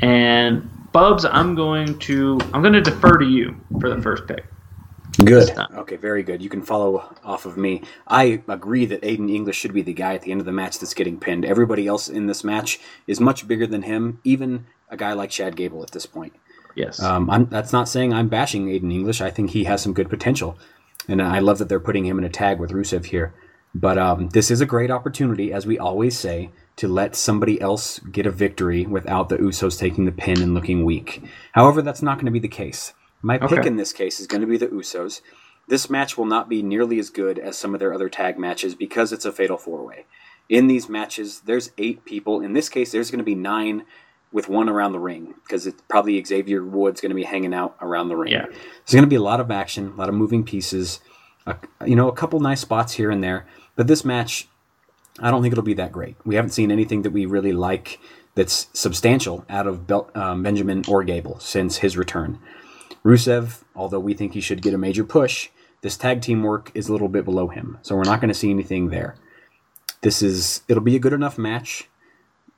And Bubs, I'm going to I'm going to defer to you for the first pick. Good. Okay, very good. You can follow off of me. I agree that Aiden English should be the guy at the end of the match that's getting pinned. Everybody else in this match is much bigger than him, even a guy like Chad Gable at this point. Yes. Um, I'm, that's not saying I'm bashing Aiden English. I think he has some good potential, and I love that they're putting him in a tag with Rusev here. But um, this is a great opportunity, as we always say, to let somebody else get a victory without the Usos taking the pin and looking weak. However, that's not going to be the case. My pick Okay. in this case is going to be the Usos. This match will not be nearly as good as some of their other tag matches because it's a fatal four way. In these matches, there's eight people. In this case, there's going to be nine with one around the ring because it's probably Xavier Woods going to be hanging out around the ring. Yeah. There's going to be a lot of action, a lot of moving pieces, a, you know, a couple nice spots here and there. But this match, I don't think it'll be that great. We haven't seen anything that we really like that's substantial out of Bel- um, Benjamin or Gable since his return. Rusev, although we think he should get a major push, this tag team work is a little bit below him, so we're not going to see anything there. This is it'll be a good enough match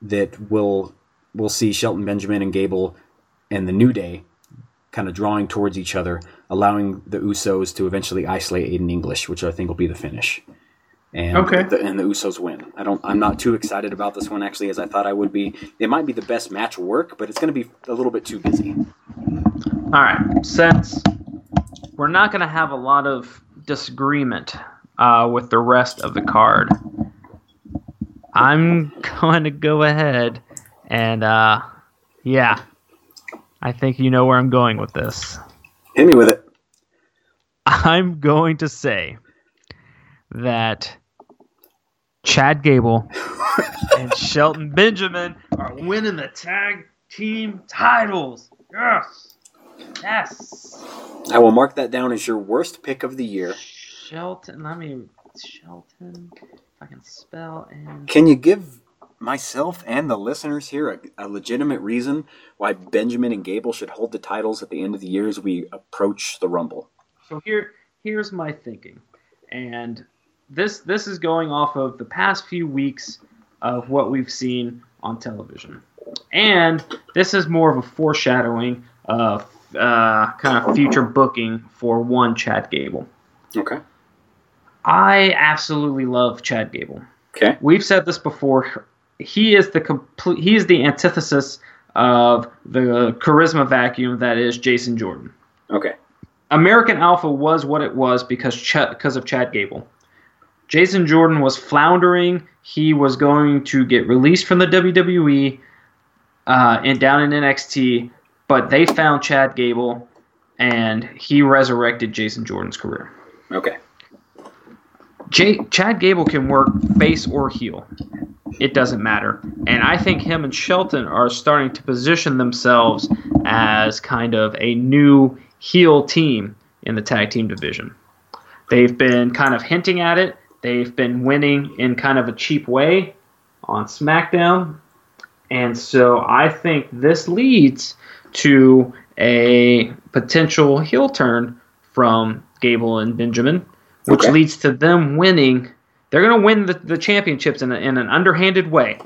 that will we'll see Shelton Benjamin and Gable and the New Day kind of drawing towards each other, allowing the Usos to eventually isolate Aiden English, which I think will be the finish. And Okay. the, and the Usos win. I don't. I'm not too excited about this one actually, as I thought I would be. It might be the best match work, but it's going to be a little bit too busy. All right. Since we're not going to have a lot of disagreement uh, with the rest of the card, I'm going to go ahead and, uh, yeah, I think you know where I'm going with this. Hit me with it. I'm going to say that Chad Gable and Shelton Benjamin are winning the tag team titles. Yes. Yes. I will mark that down as your worst pick of the year. Shelton, let me Shelton. If I can spell and Can you give myself and the listeners here a, a legitimate reason why Benjamin and Gable should hold the titles at the end of the year as we approach the Rumble? so here here's my thinking, and this this is going off of the past few weeks of what we've seen on television, and this is more of a foreshadowing of uh, kind of future booking for one Chad Gable. Okay. I absolutely love Chad Gable. Okay. We've said this before. He is the complete. He is the antithesis of the charisma vacuum that is Jason Jordan. Okay. American Alpha was what it was because Ch- because of Chad Gable. Jason Jordan was floundering. He was going to get released from the WWE uh, and down in NXT, but they found Chad Gable, and he resurrected Jason Jordan's career. Okay. J- Chad Gable can work face or heel. It doesn't matter. And I think him and Shelton are starting to position themselves as kind of a new heel team in the tag team division. They've been kind of hinting at it. They've been winning in kind of a cheap way on SmackDown. And so I think this leads to a potential heel turn from Gable and Benjamin, which Okay. leads to them winning. They're going to win the, the championships in, a, in an underhanded way.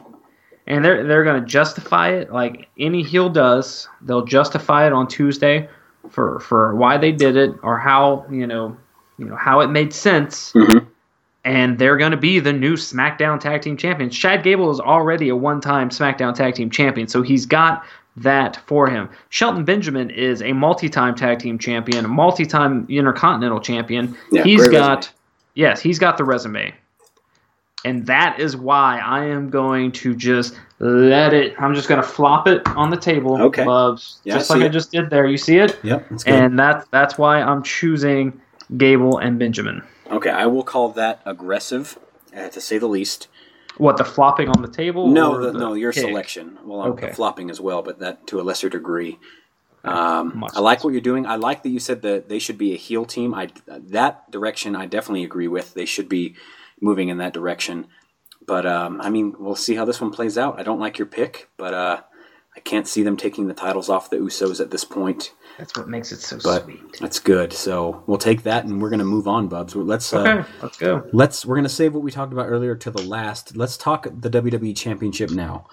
And they're, they're going to justify it like any heel does. They'll justify it on Tuesday for for why they did it or how you know you know how it made sense. Mhm. And they're going to be the new SmackDown Tag Team Champions. Chad Gable is already a one-time SmackDown Tag Team Champion, so he's got that for him. Shelton Benjamin is a multi-time Tag Team Champion, a multi-time Intercontinental Champion. Yeah, he's got resume. yes, he's got the resume. And that is why I am going to just let it. I'm just going to flop it on the table, Okay. Yeah, just see like I just did there. You see it? Yep, that's good. And that's that's why I'm choosing Gable and Benjamin. Okay, I will call that aggressive, uh, to say the least. What the flopping on the table? No, the, the no, your kick? selection. Well, I'm flopping as well, but that to a lesser degree. Um, I like what you're doing. I like that you said that they should be a heel team. I that direction I definitely agree with. They should be moving in that direction. But um, I mean, we'll see how this one plays out. I don't like your pick, but uh, I can't see them taking the titles off the Usos at this point. That's what makes it so But sweet. that's good. So we'll take that, and we're gonna move on, Bubs. Let's uh, let's go. let's we're gonna save what we talked about earlier to the last. Let's talk the WWE Championship now.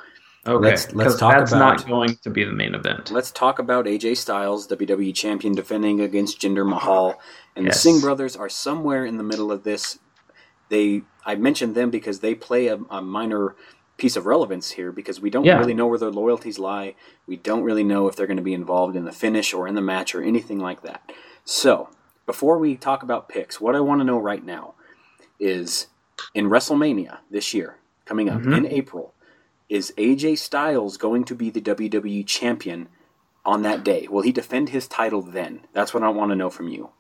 Okay, let's- let's 'cause talk that's about- not going to be the main event. Let's talk about AJ Styles, WWE Champion, defending against Jinder Mahal, and Yes. the Singh brothers are somewhere in the middle of this. They, I mentioned them because they play a, a minor piece of relevance here because we don't Yeah. really know where their loyalties lie. We don't really know if they're going to be involved in the finish or in the match or anything like that. So, before we talk about picks, what I want to know right now is in WrestleMania this year, coming up Mhm. in April, is AJ Styles going to be the WWE champion on that day? Will he defend his title then? That's what I want to know from you.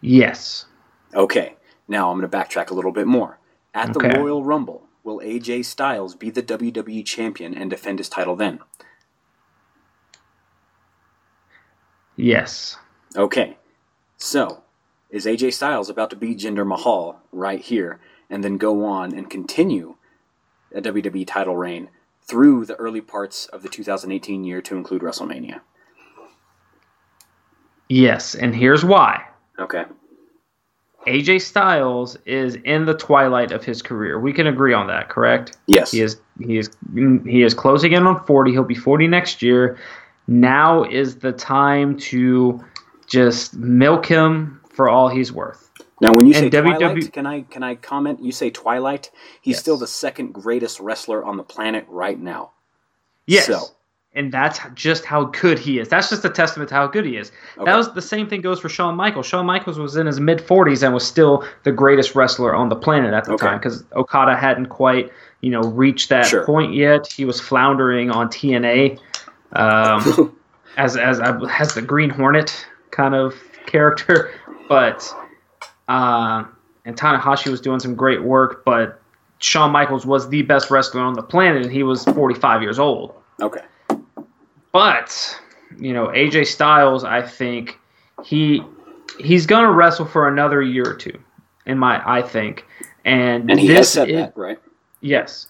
Yes. Okay, now I'm going to backtrack a little bit more. At the Okay. Royal Rumble, will AJ Styles be the WWE champion and defend his title then? Yes. Okay, so is AJ Styles about to beat Jinder Mahal right here and then go on and continue a WWE title reign through the early parts of the 2018 year to include WrestleMania? Yes. And here's why. Okay. AJ Styles is in the twilight of his career. We can agree on that, correct? Yes. He is he is he is closing in on 40. He'll be 40 next year. Now is the time to just milk him for all he's worth. Now, when you And say WWE Twilight, can I can I comment? You say Twilight. He's Yes. still the second greatest wrestler on the planet right now. Yes. So, And that's just how good he is. That's just a testament to how good he is. Okay. That was the same thing goes for Shawn Michaels. Shawn Michaels was in his mid 40s and was still the greatest wrestler on the planet at the Okay. time because Okada hadn't quite, you know, reached that Sure. point yet. He was floundering on TNA um, as as as the Green Hornet kind of character, but uh, and Tanahashi was doing some great work, but Shawn Michaels was the best wrestler on the planet, and he was 45 years old. okay. But you know, AJ Styles, I think he he's gonna wrestle for another year or two, in my I think, and And he this has said is- that, right? Yes.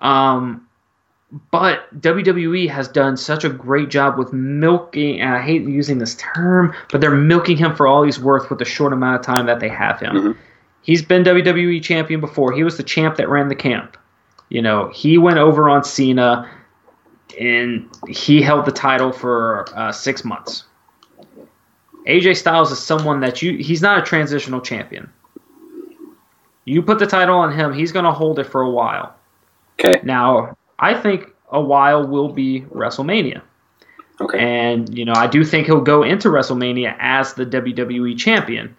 Um, but WWE has done such a great job with milking, and I hate using this term, but they're milking him for all he's worth with the short amount of time that they have him. Mhm. He's been WWE champion before. He was the champ that ran the camp. You know, he went over on Cena, and he held the title for uh, six months. AJ Styles is someone that you, he's not a transitional champion. You put the title on him, he's going to hold it for a while. Okay. Now, I think a while will be WrestleMania. Okay. And, you know, I do think he'll go into WrestleMania as the WWE champion.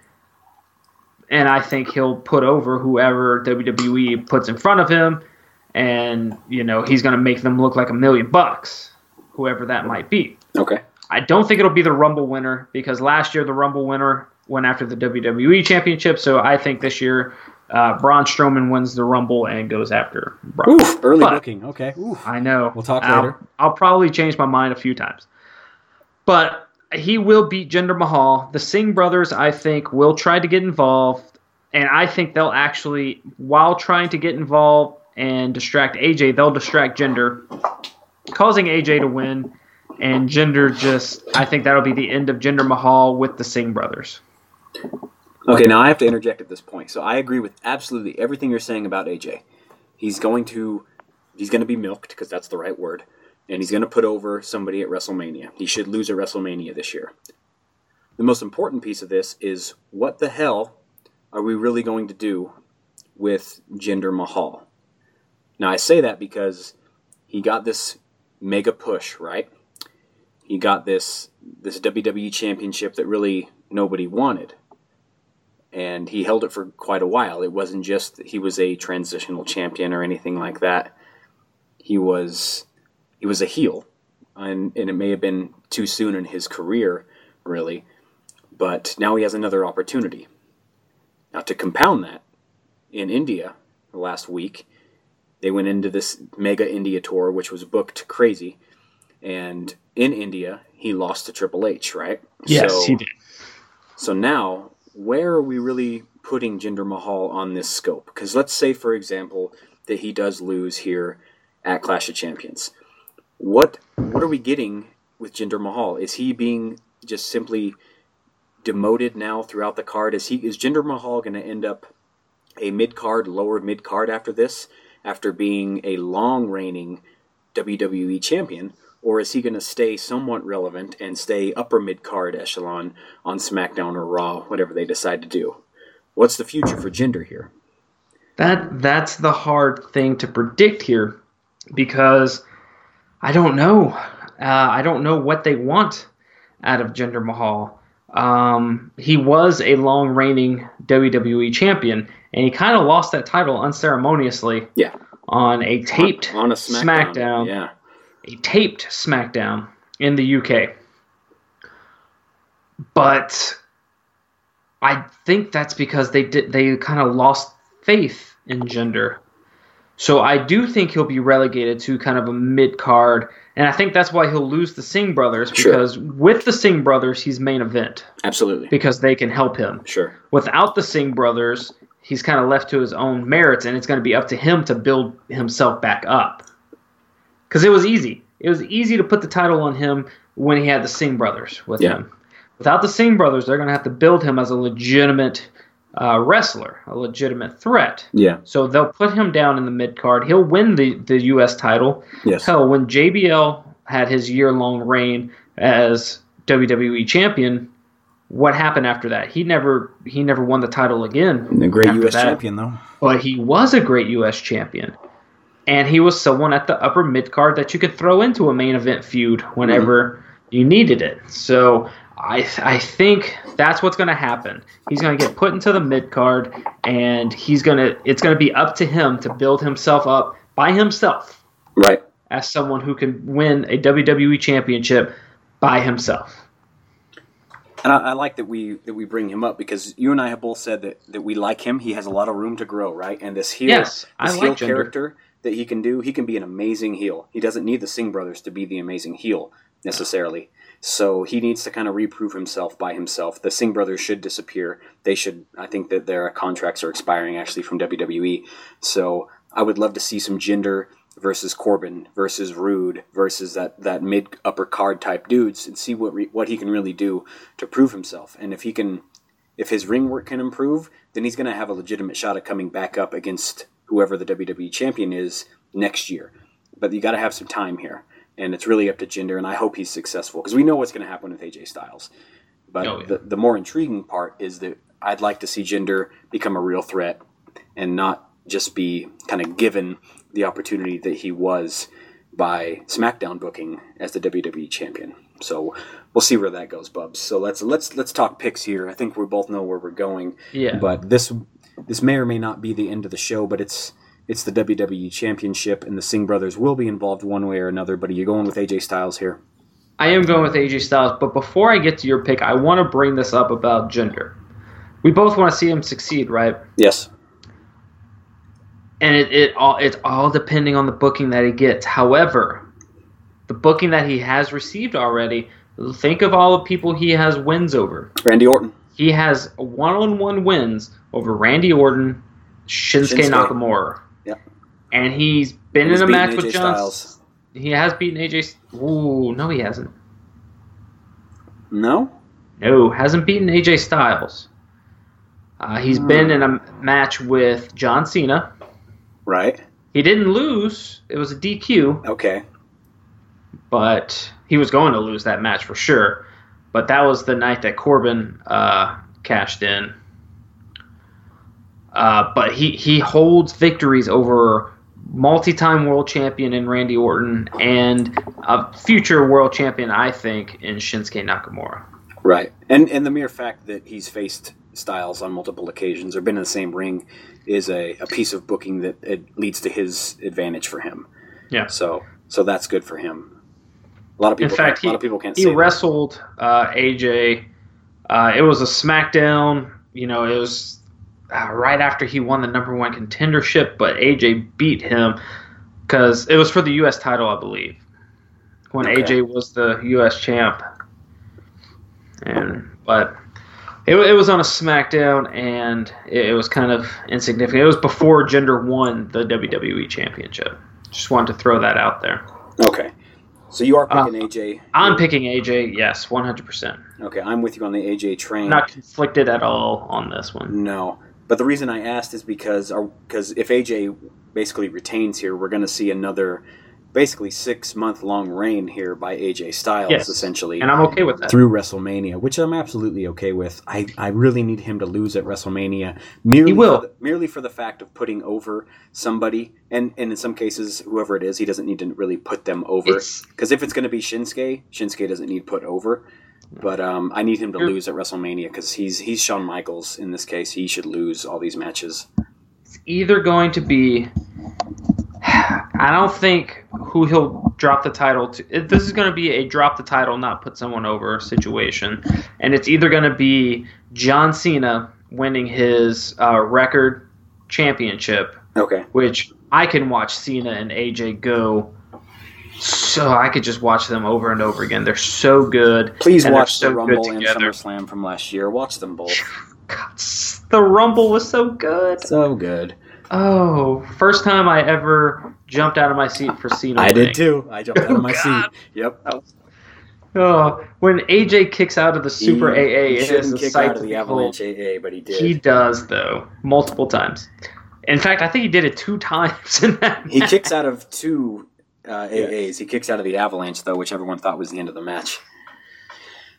And I think he'll put over whoever WWE puts in front of him. And, you know, he's going to make them look like a million bucks, whoever that might be. Okay. I don't think it'll be the Rumble winner because last year the Rumble winner went after the WWE Championship. So I think this year uh, Braun Strowman wins the Rumble and goes after Braun. Oof. Early But- booking. Okay. Oof. I know. We'll talk I'll, later. I'll probably change my mind a few times. But he will beat Jinder Mahal. The Singh brothers, I think, will try to get involved. And I think they'll actually, while trying to get involved and distract AJ, they'll distract Jinder, causing AJ to win. And Jinder just, I think that'll be the end of Jinder Mahal with the Singh brothers. Okay, now I have to interject at this point. So I agree with absolutely everything you're saying about AJ. He's going to he's going to be milked because that's the right word. and he's going to put over somebody at WrestleMania. He should lose at WrestleMania this year. The most important piece of this is what the hell are we really going to do with Jinder Mahal? Now, I say that because he got this mega push, right? He got this this WWE championship that really nobody wanted. And he held it for quite a while. It wasn't just that he was a transitional champion or anything like that. He was he was a heel. And, and it may have been too soon in his career, really. But now he has another opportunity. Now, to compound that, in India last week, they went into this mega India tour, which was booked crazy. And in India, he lost to Triple H, right? Yes, so, he did. So now, where are we really putting Jinder Mahal on this scope? Because let's say, for example, that he does lose here at Clash of Champions. What what are we getting with Jinder Mahal? Is he being just simply demoted now throughout the card? Is he is Jinder Mahal going to end up a mid card, lower mid card after this, after being a long reigning WWE champion? Or is he going to stay somewhat relevant and stay upper mid card echelon on SmackDown or Raw, whatever they decide to do? What's the future for Jinder here? That that's the hard thing to predict here, because I don't know. Uh, I don't know what they want out of Jinder Mahal. Um, he was a long reigning WWE champion, and he kind of lost that title unceremoniously Yeah, on a taped on a SmackDown. SmackDown. Yeah, a taped SmackDown in the UK. But I think that's because they did they kind of lost faith in Jinder. So I do think he'll be relegated to kind of a mid card, and I think that's why he'll lose the Singh brothers Sure. because with the Singh brothers he's main event absolutely. because they can help him. Sure. Without the Singh brothers, he's kind of left to his own merits, and it's going to be up to him to build himself back up. Because it was easy. It was easy to put the title on him when he had the Singh brothers with Yeah. him. Without the Singh brothers, they're going to have to build him as a legitimate uh, wrestler, a legitimate threat. Yeah. So they'll put him down in the mid card. He'll win the, the U.S. title. Yes. Hell, when JBL had his year long reign as WWE champion, what happened after that? He never he never won the title again. A great U.S. that. champion, though. But he was a great U.S. champion, and he was someone at the upper mid card that you could throw into a main event feud whenever mm-hmm. you needed it. So. I, I think that's what's going to happen. He's going to get put into the mid card, and he's going to. It's going to be up to him to build himself up by himself Right. as someone who can win a WWE championship by himself. And I, I like that we that we bring him up because you and I have both said that, that we like him. He has a lot of room to grow, right? And this heel, Yes, this like heel Jinder. character that he can do, he can be an amazing heel. He doesn't need the Singh brothers to be the amazing heel necessarily. So he needs to kind of reprove himself by himself. The Singh brothers should disappear. They should. I think that their contracts are expiring actually from WWE. So I would love to see some Jinder versus Corbin versus Roode versus that, that mid upper card type dudes and see what re, what he can really do to prove himself. And if he can, if his ring work can improve, then he's going to have a legitimate shot at coming back up against whoever the WWE champion is next year. But you got to have some time here, and it's really up to Jinder. And I hope he's successful because we know what's going to happen with AJ Styles. But Oh, yeah. the the more intriguing part is that I'd like to see Jinder become a real threat and not just be kind of given the opportunity that he was by SmackDown booking as the WWE champion. So we'll see where that goes, Bubs. So let's let's let's talk picks here. I think we both know where we're going. Yeah. But this this may or may not be the end of the show, but it's it's the WWE Championship, and the Singh brothers will be involved one way or another. But are you going with AJ Styles here? I am going with AJ Styles, but before I get to your pick, I want to bring this up about Jinder. We both want to see him succeed, right? Yes. And it, it all it's all depending on the booking that he gets. However, the booking that he has received already, think of all the people he has wins over. Randy Orton. He has one-on-one wins over Randy Orton, Shinsuke, Shinsuke. Nakamura. Yep. And he's been He's in a match with John. Styles. He has beaten AJ. Ooh, no, he hasn't. No. No, hasn't beaten AJ Styles. Uh, he's Hmm. been in a match with John Cena. Right. He didn't lose. It was a DQ. Okay. but he was going to lose that match for sure. But that was the night that Corbin uh, cashed in. Uh, but he, he holds victories over multi-time world champion in Randy Orton and a future world champion, I think, in Shinsuke Nakamura. Right, and and the mere fact that he's faced Styles on multiple occasions or been in the same ring is a, a piece of booking that it leads to his advantage for him. Yeah. So so that's good for him. A lot of people. In fact, a lot he, of people can't. he wrestled uh, AJ. Uh, it was a SmackDown. You know, it was uh, right after he won the number one contendership, but AJ beat him because it was for the U.S. title, I believe, when Okay. AJ was the U.S. champ. And but it, it was on a SmackDown, and it, it was kind of insignificant. It was before Jinder won the WWE Championship. Just wanted to throw that out there. Okay. So you are Uh, picking AJ. I'm picking AJ, yes, 100%. Okay, I'm with you on the AJ train. Not conflicted at all on this one. No, but the reason I asked is because because if AJ basically retains here, we're going to see another basically six month long reign here by AJ Styles, Yes. essentially. And I'm okay with that. through WrestleMania, which I'm absolutely okay with. I, I really need him to lose at WrestleMania merely He will. For the, merely for the fact of putting over somebody, and, and in some cases, whoever it is, he doesn't need to really put them over. Because if it's going to be Shinsuke, Shinsuke doesn't need put over. But um, I need him to lose at WrestleMania because he's he's Shawn Michaels in this case. He should lose all these matches. It's either going to be. I don't think who he'll drop the title to. it- This is going to be a drop the title, not put someone over situation. And it's either going to be John Cena winning his uh, record championship, Okay. which I can watch Cena and AJ go. So I could just watch them over and over again. They're so good. Please watch so the Rumble and. SummerSlam from last year. Watch them both. God, the Rumble was so good. So good. Oh, first time I ever jumped out of my seat for Cena. I winning. did too. I jumped out of my God. seat. Yep. Oh, when AJ kicks out of the Super He- AA, he it is shouldn't a kick sight out of the. Avalanche AA, but he did. He does though, multiple times. In fact, I think he did it two times in that. He match. kicks out of two uh, Yeah. AAs. He kicks out of the Avalanche, though, which everyone thought was the end of the match.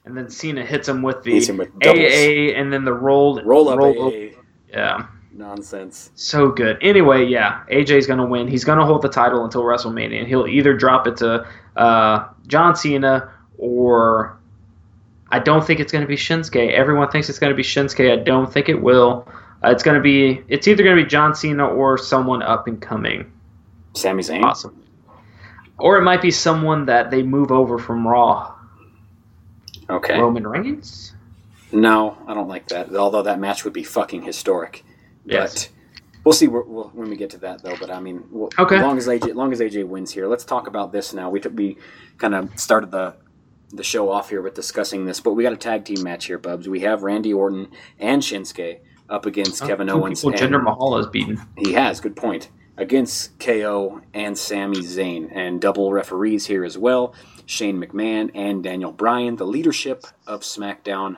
and then Cena hits him with the Hits him with doubles. AA, and then the roll Roll up roll AA. Yeah, Nonsense. so good. Anyway, yeah, AJ's gonna win. He's gonna hold the title until WrestleMania, and he'll either drop it to uh, John Cena or I don't think it's gonna be Shinsuke. Everyone thinks it's gonna be Shinsuke. I don't think it will. Uh, it's gonna be. It's either gonna be John Cena or someone up and coming, Sami Zayn. awesome. Or it might be someone that they move over from Raw. Okay. Roman Reigns. no, I don't like that. Although that match would be fucking historic. Yes. But we'll see where, we'll, when we get to that, though. But I mean, we'll, Okay. As long as AJ, as long as AJ wins here, let's talk about this now. We took, we kind of started the the show off here with discussing this, but we got a tag team match here, Bubs. We have Randy Orton and Shinsuke up against oh, Kevin Owens. people and- Jinder Mahal has beaten. He has, good point. Against KO and Sami Zayn. And double referees here as well Shane McMahon and Daniel Bryan, the leadership of SmackDown.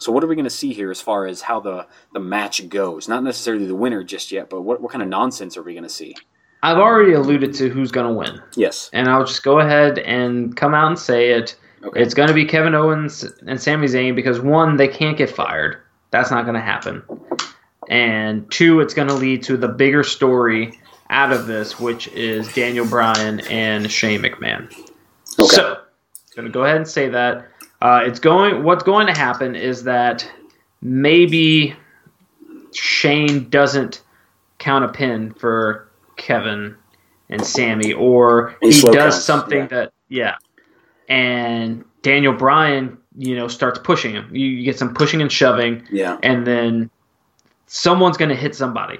So, what are we going to see here as far as how the, the match goes? Not necessarily the winner just yet, but what, what kind of nonsense are we going to see? I've already alluded to who's gonna win. Yes. and I'll just go ahead and come out and say it. Okay. It's going to be Kevin Owens and Sami Zayn because one, they can't get fired. That's not going to happen. And two, it's going to lead to the bigger story out of this, which is Daniel Bryan and Shane McMahon. Okay. So, I'm going to go ahead and say that. Uh, it's going. What's going to happen is that maybe Shane doesn't count a pin for Kevin and Sami, or He he, does counts, something yeah. that yeah, and Daniel Bryan, you know, starts pushing him. You, you get some pushing and shoving, yeah. and then someone's going to hit somebody,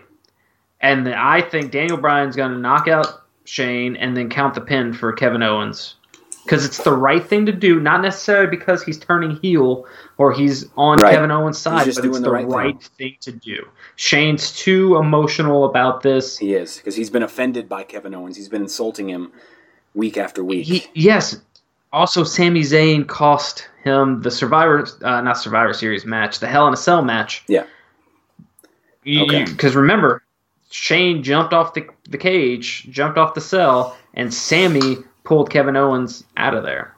and then I think Daniel Bryan's going to knock out Shane and then count the pin for Kevin Owens. Because it's the right thing to do, not necessarily because he's turning heel or he's on Right. Kevin Owens' side, but it's the, the right right, thing. thing. to do. Shane's too emotional about this. He is, because he's been offended by Kevin Owens. He's been insulting him week after week. He, yes. Also, Sami Zayn cost him the Survivor, uh, not Survivor Series match, the Hell in a Cell match. Yeah. Okay. Because remember, Shane jumped off the, the cage, jumped off the cell, and Sami pulled Kevin Owens out of there.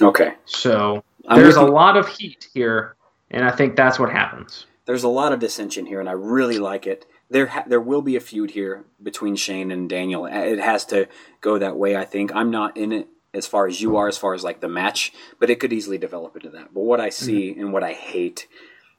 Okay. So I'm there's a lot of heat here, and I think that's what happens. There's a lot of dissension here, and I really like it. There, ha- there will be a feud here between Shane and Daniel. Uh, it has to go that way. I think I'm not in it as far as you are, as far as like the match, but it could easily develop into that. But what I mm-hmm. see and what I hate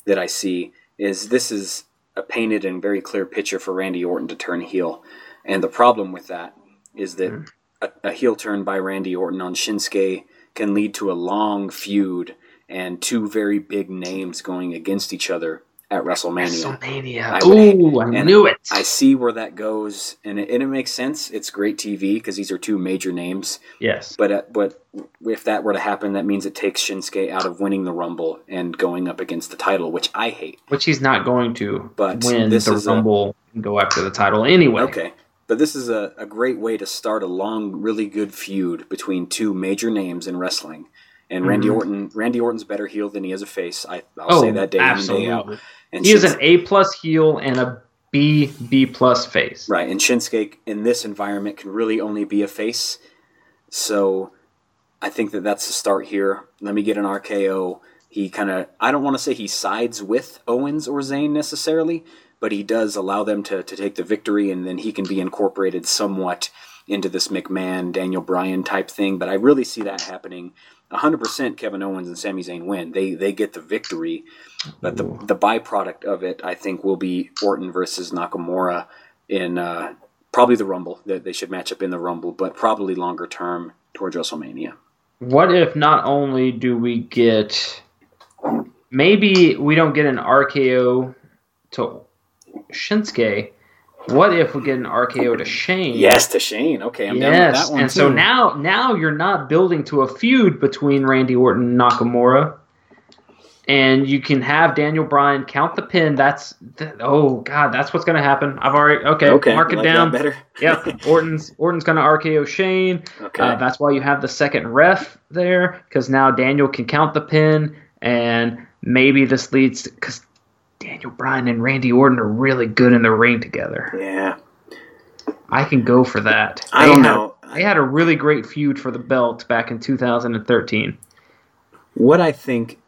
that I see is this is a painted and very clear picture for Randy Orton to turn heel, and the problem with that is that mm. A, a heel turn by Randy Orton on Shinsuke can lead to a long feud and two very big names going against each other at WrestleMania. WrestleMania. Ooh, I knew it. I see where that goes, and it, and it makes sense. It's great TV because these are two major names. yes. But uh, but if that were to happen, that means it takes Shinsuke out of winning the Rumble and going up against the title, which I hate. Which he's not going to But win this the is a- Rumble and go after the title anyway. Okay. But this is a, a great way to start a long, really good feud between two major names in wrestling. And Randy Mhm. Orton, Randy Orton's better heel than he is a face. I, I'll Oh, say that day in and day out. And He is Shins- an A plus heel and a B B plus face. Right, and Shinsuke in this environment can really only be a face. So I think that that's the start here. Let me get an RKO. He kind of, I don't want to say he sides with Owens or Zayn necessarily, but he does allow them to, to take the victory, and then he can be incorporated somewhat into this McMahon, Daniel Bryan type thing. But I really see that happening. 100% Kevin Owens and Sami Zayn win. They they get the victory, but the the byproduct of it, I think, will be Orton versus Nakamura in uh, probably the Rumble. That they should match up in the Rumble, but probably longer term towards WrestleMania. What if not only do we get maybe we don't get an RKO to Shinsuke, what if we get an RKO to Shane? Yes, to Shane. Okay, I'm down with yes, that one and too. so now now you're not building to a feud between Randy Orton and Nakamura. And you can have Daniel Bryan count the pin. That's th- oh god, that's what's gonna happen. I've already okay, okay, mark it like down. better. Yep, Orton's Orton's gonna RKO Shane. Okay. Uh, that's why you have the second ref there, because now Daniel can count the pin, and maybe this leads because Daniel Bryan and Randy Orton are really good in the ring together. yeah. I can go for that. I They don't had- know. They had a really great feud for the belt back in 2013. What I think,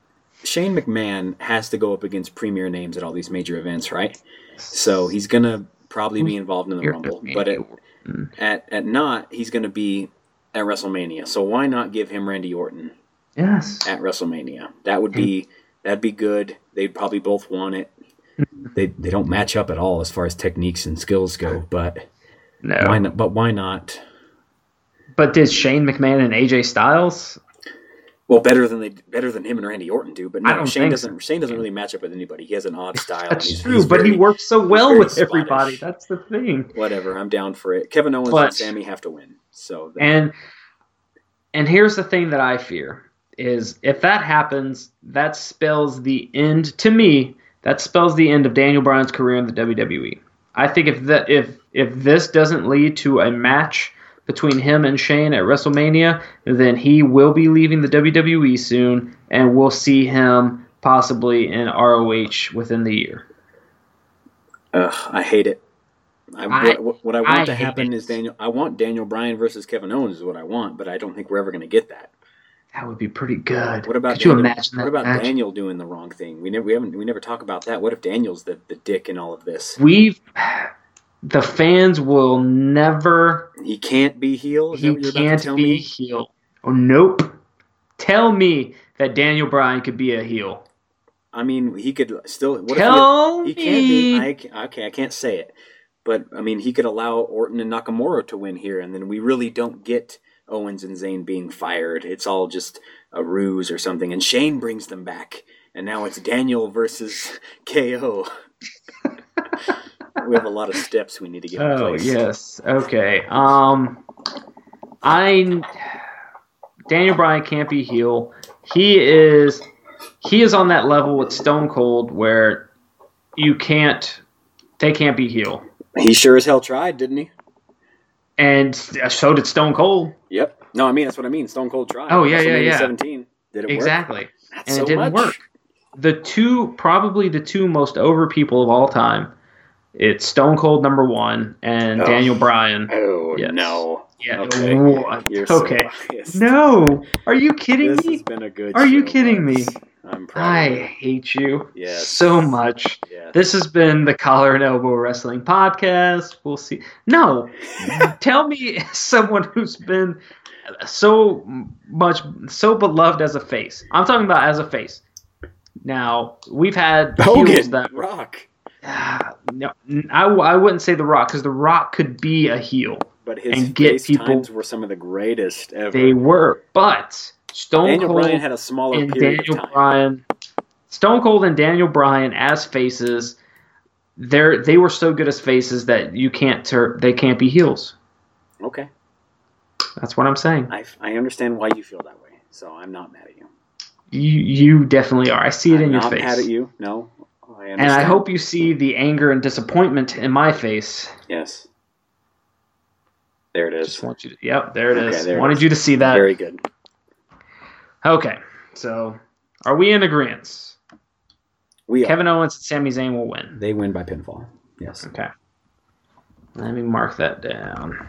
Shane McMahon has to go up against premier names at all these major events, right? So he's gonna probably be involved in the You're Rumble, but at, mm. at at not, he's gonna be at WrestleMania. So why not give him Randy Orton yes, at WrestleMania? That would be that'd be good. They'd probably both want it. Mm-hmm. They they don't match up at all as far as techniques and skills go, but no. why not? But why not? But did Shane McMahon and AJ Styles? Well, better than they better than him and Randy Orton do. But no, Shane doesn't. Shane doesn't really match up with anybody. He has an odd style. That's he's- true, he's but very- he works so well with spottish. everybody. That's the thing. Whatever, I'm down for it. Kevin Owens But- and Sami have to win. So that- And and here's the thing that I fear is if that happens, that spells the end to me. That spells the end of Daniel Bryan's career in the WWE. I think if that if if this doesn't lead to a match between him and Shane at WrestleMania, then he will be leaving the WWE soon, and we'll see him possibly in ROH within the year. Ugh, I hate it. I, I- what, what I want I to happen it. is Daniel. I want Daniel Bryan versus Kevin Owens is what I want, but I don't think we're ever going to get that. That would be pretty good. What about Could you imagine that What about match? Daniel doing the wrong thing? We never we haven't we never talk about that. What if Daniel's the, the dick in all of this? We've the fans will never He can't be healed. He what you're about can't be me? heel. Oh nope. Tell me that Daniel Bryan could be a heel. I mean, he could still. What Tell if he, he me. can't be? I, okay, I can't say it, but I mean, he could allow Orton and Nakamura to win here, and then we really don't get Owens and Zayn being fired. It's all just a ruse or something, and Shane brings them back, and now it's Daniel versus KO. we have a lot of steps we need to get in Oh place. yes. Okay. Um, I Daniel Bryan can't be heel. He is he is on that level with Stone Cold where you can't they can't be heel. He sure as hell tried, didn't he? And so did Stone Cold. Yep. No, I mean that's what I mean. Stone Cold tried. Oh, yeah, yeah, yeah. 17. Did it work? Exactly. That's And so it didn't much. work. The two probably the two most over people of all time. It's Stone Cold number one and Oh. Daniel Bryan. Oh Yes. no. Yeah. Okay. What? You're so okay. biased. No. Are you kidding This me? has been a good. Are you show, kidding me? I'm proud. I hate you Yes. so much. Yes. This has been the Collar and Elbow Wrestling Podcast. We'll see. No, tell me someone who's been so much so beloved as a face. I'm talking about as a face. Now we've had Hogan. that Rock. Ah, no, I, I wouldn't say The Rock because The Rock could be a heel. But his And get face people- times were some of the greatest ever. They were, but Stone Daniel Cold Bryan had a smaller and period Daniel of time. Bryan, Stone Cold and Daniel Bryan as faces, they're they were so good as faces that you can't tur- they can't be heels. Okay, That's what I'm saying. I, I understand why you feel that way, so I'm not mad at you. You you definitely are. I see it I'm in your face. not mad at you. No, I. And I hope you see the anger and disappointment in my face. Yes. There it is. Just want you to. Yep, there it is. Okay, there Wanted is. you to see that. Very good. Okay, so are we in agreement? We are. Kevin Owens and Sami Zayn will win. They win by pinfall. Yes. Okay. Let me mark that down.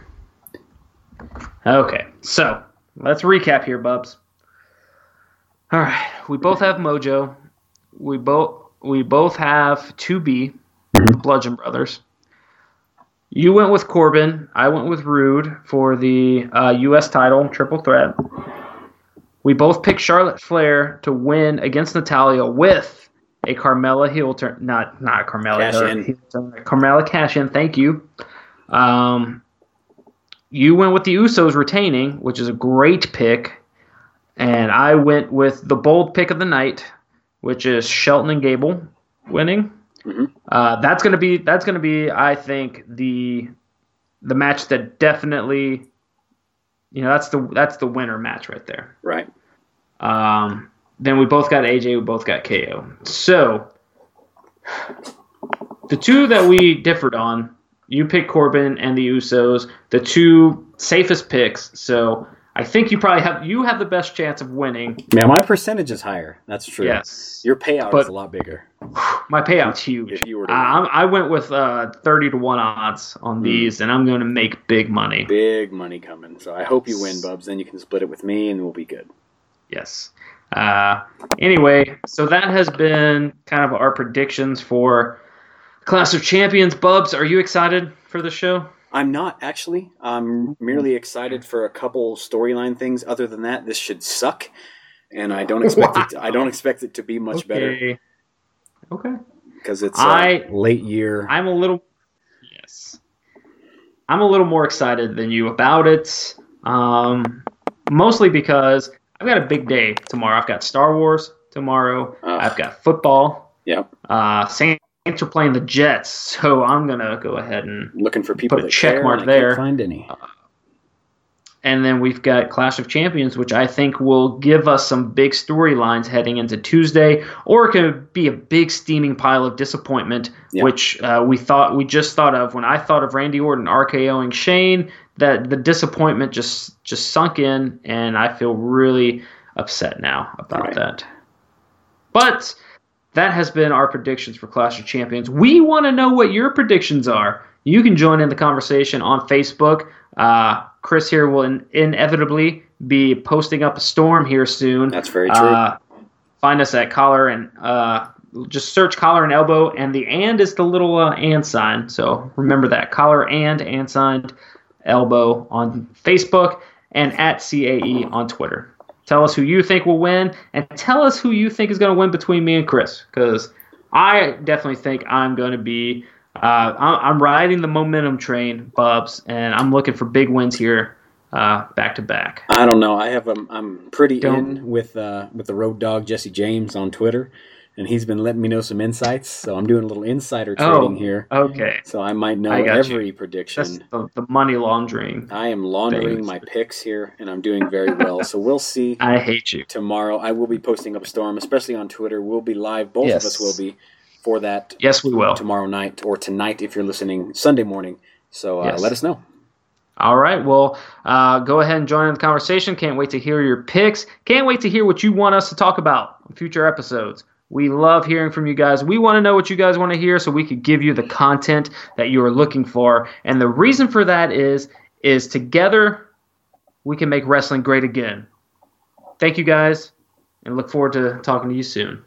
Okay, so let's recap here, Bubs. All right, we both have Mojo. We both we both have 2B, the Bludgeon Brothers. You went with Corbin. I went with Roode for the uh, U.S. title, triple threat. We both picked Charlotte Flair to win against Natalya with a Carmella heel turn. Not not Carmella. Cash her in. Carmella cash in. Thank you. Um, you went with the Usos retaining, which is a great pick, and I went with the bold pick of the night, which is Shelton and Gable winning. Mhm. Uh, that's gonna be that's gonna be I think the the match that definitely you know that's the that's the winner match right there. Right. Um, then we both got AJ, we both got KO. So the two that we differed on, you picked Corbin and the Usos, the two safest picks. So I think you probably have you have the best chance of winning. Yeah, my percentage is higher. That's true. Yes, Your payout But- is a lot bigger. my payout's huge. If you were to Uh, I'm, I went with uh, thirty to one odds on these, and I'm going to make big money. Big money coming. So I hope you win, Bubs. Then you can split it with me, and we'll be good. Yes. Uh, anyway, so that has been kind of our predictions for Clash of Champions. Bubs, are you excited for the show? I'm not actually. I'm merely excited for a couple storyline things. Other than that, this should suck, and I don't expect it. To, I don't expect it to be much better okay. Okay. because it's uh, I- late year. I'm a little. Yes. I'm a little more excited than you about it. Um, mostly because I've got a big day tomorrow. I've got Star Wars tomorrow. Ugh. I've got football. Yep. Uh, Saints are playing the Jets, so I'm gonna go ahead and Looking for people Put a that check mark and I can't there. Find any? And then we've got Clash of Champions, which I think will give us some big storylines heading into Tuesday, or it could be a big steaming pile of disappointment, Yeah. which uh, we thought we just thought of when I thought of Randy Orton RKOing Shane. That the disappointment just just sunk in, and I feel really upset now about Right. that. But that has been our predictions for Clash of Champions. We want to know what your predictions are. You can join in the conversation on Facebook. Uh, Chris here will in- inevitably be posting up a storm here soon. That's very true. Uh, find us at collar and uh, just search collar and elbow, and the and is the little uh, and sign. So remember that collar and and signed elbow on Facebook and at CAE on Twitter. Tell us who you think will win, and tell us who you think is going to win between me and Chris, because I definitely think I'm going to be. Uh, I'm, riding the momentum train, Bubs, and I'm looking for big wins here, uh, back to back. I don't know. I have um, I'm pretty Don't- in with uh, with the Road Dogg Jesse James on Twitter, and he's been letting me know some insights. So I'm doing a little insider trading here. Okay. So I might know Oh. I got every you. prediction. That's the, the money laundering. I am laundering Thanks. my picks here, and I'm doing very well. so we'll see I hate you. tomorrow. I will be posting up a storm, especially on Twitter. We'll be live. Both Yes. of us will be for that Yes, we will. tomorrow night or tonight if you're listening Sunday morning. So uh, Yes. let us know. All right. Well, uh, go ahead and join in the conversation. Can't wait to hear your picks. Can't wait to hear what you want us to talk about in future episodes. We love hearing from you guys. We want to know what you guys want to hear so we could give you the content that you are looking for. And the reason for that is is together we can make wrestling great again. Thank you guys, and look forward to talking to you soon.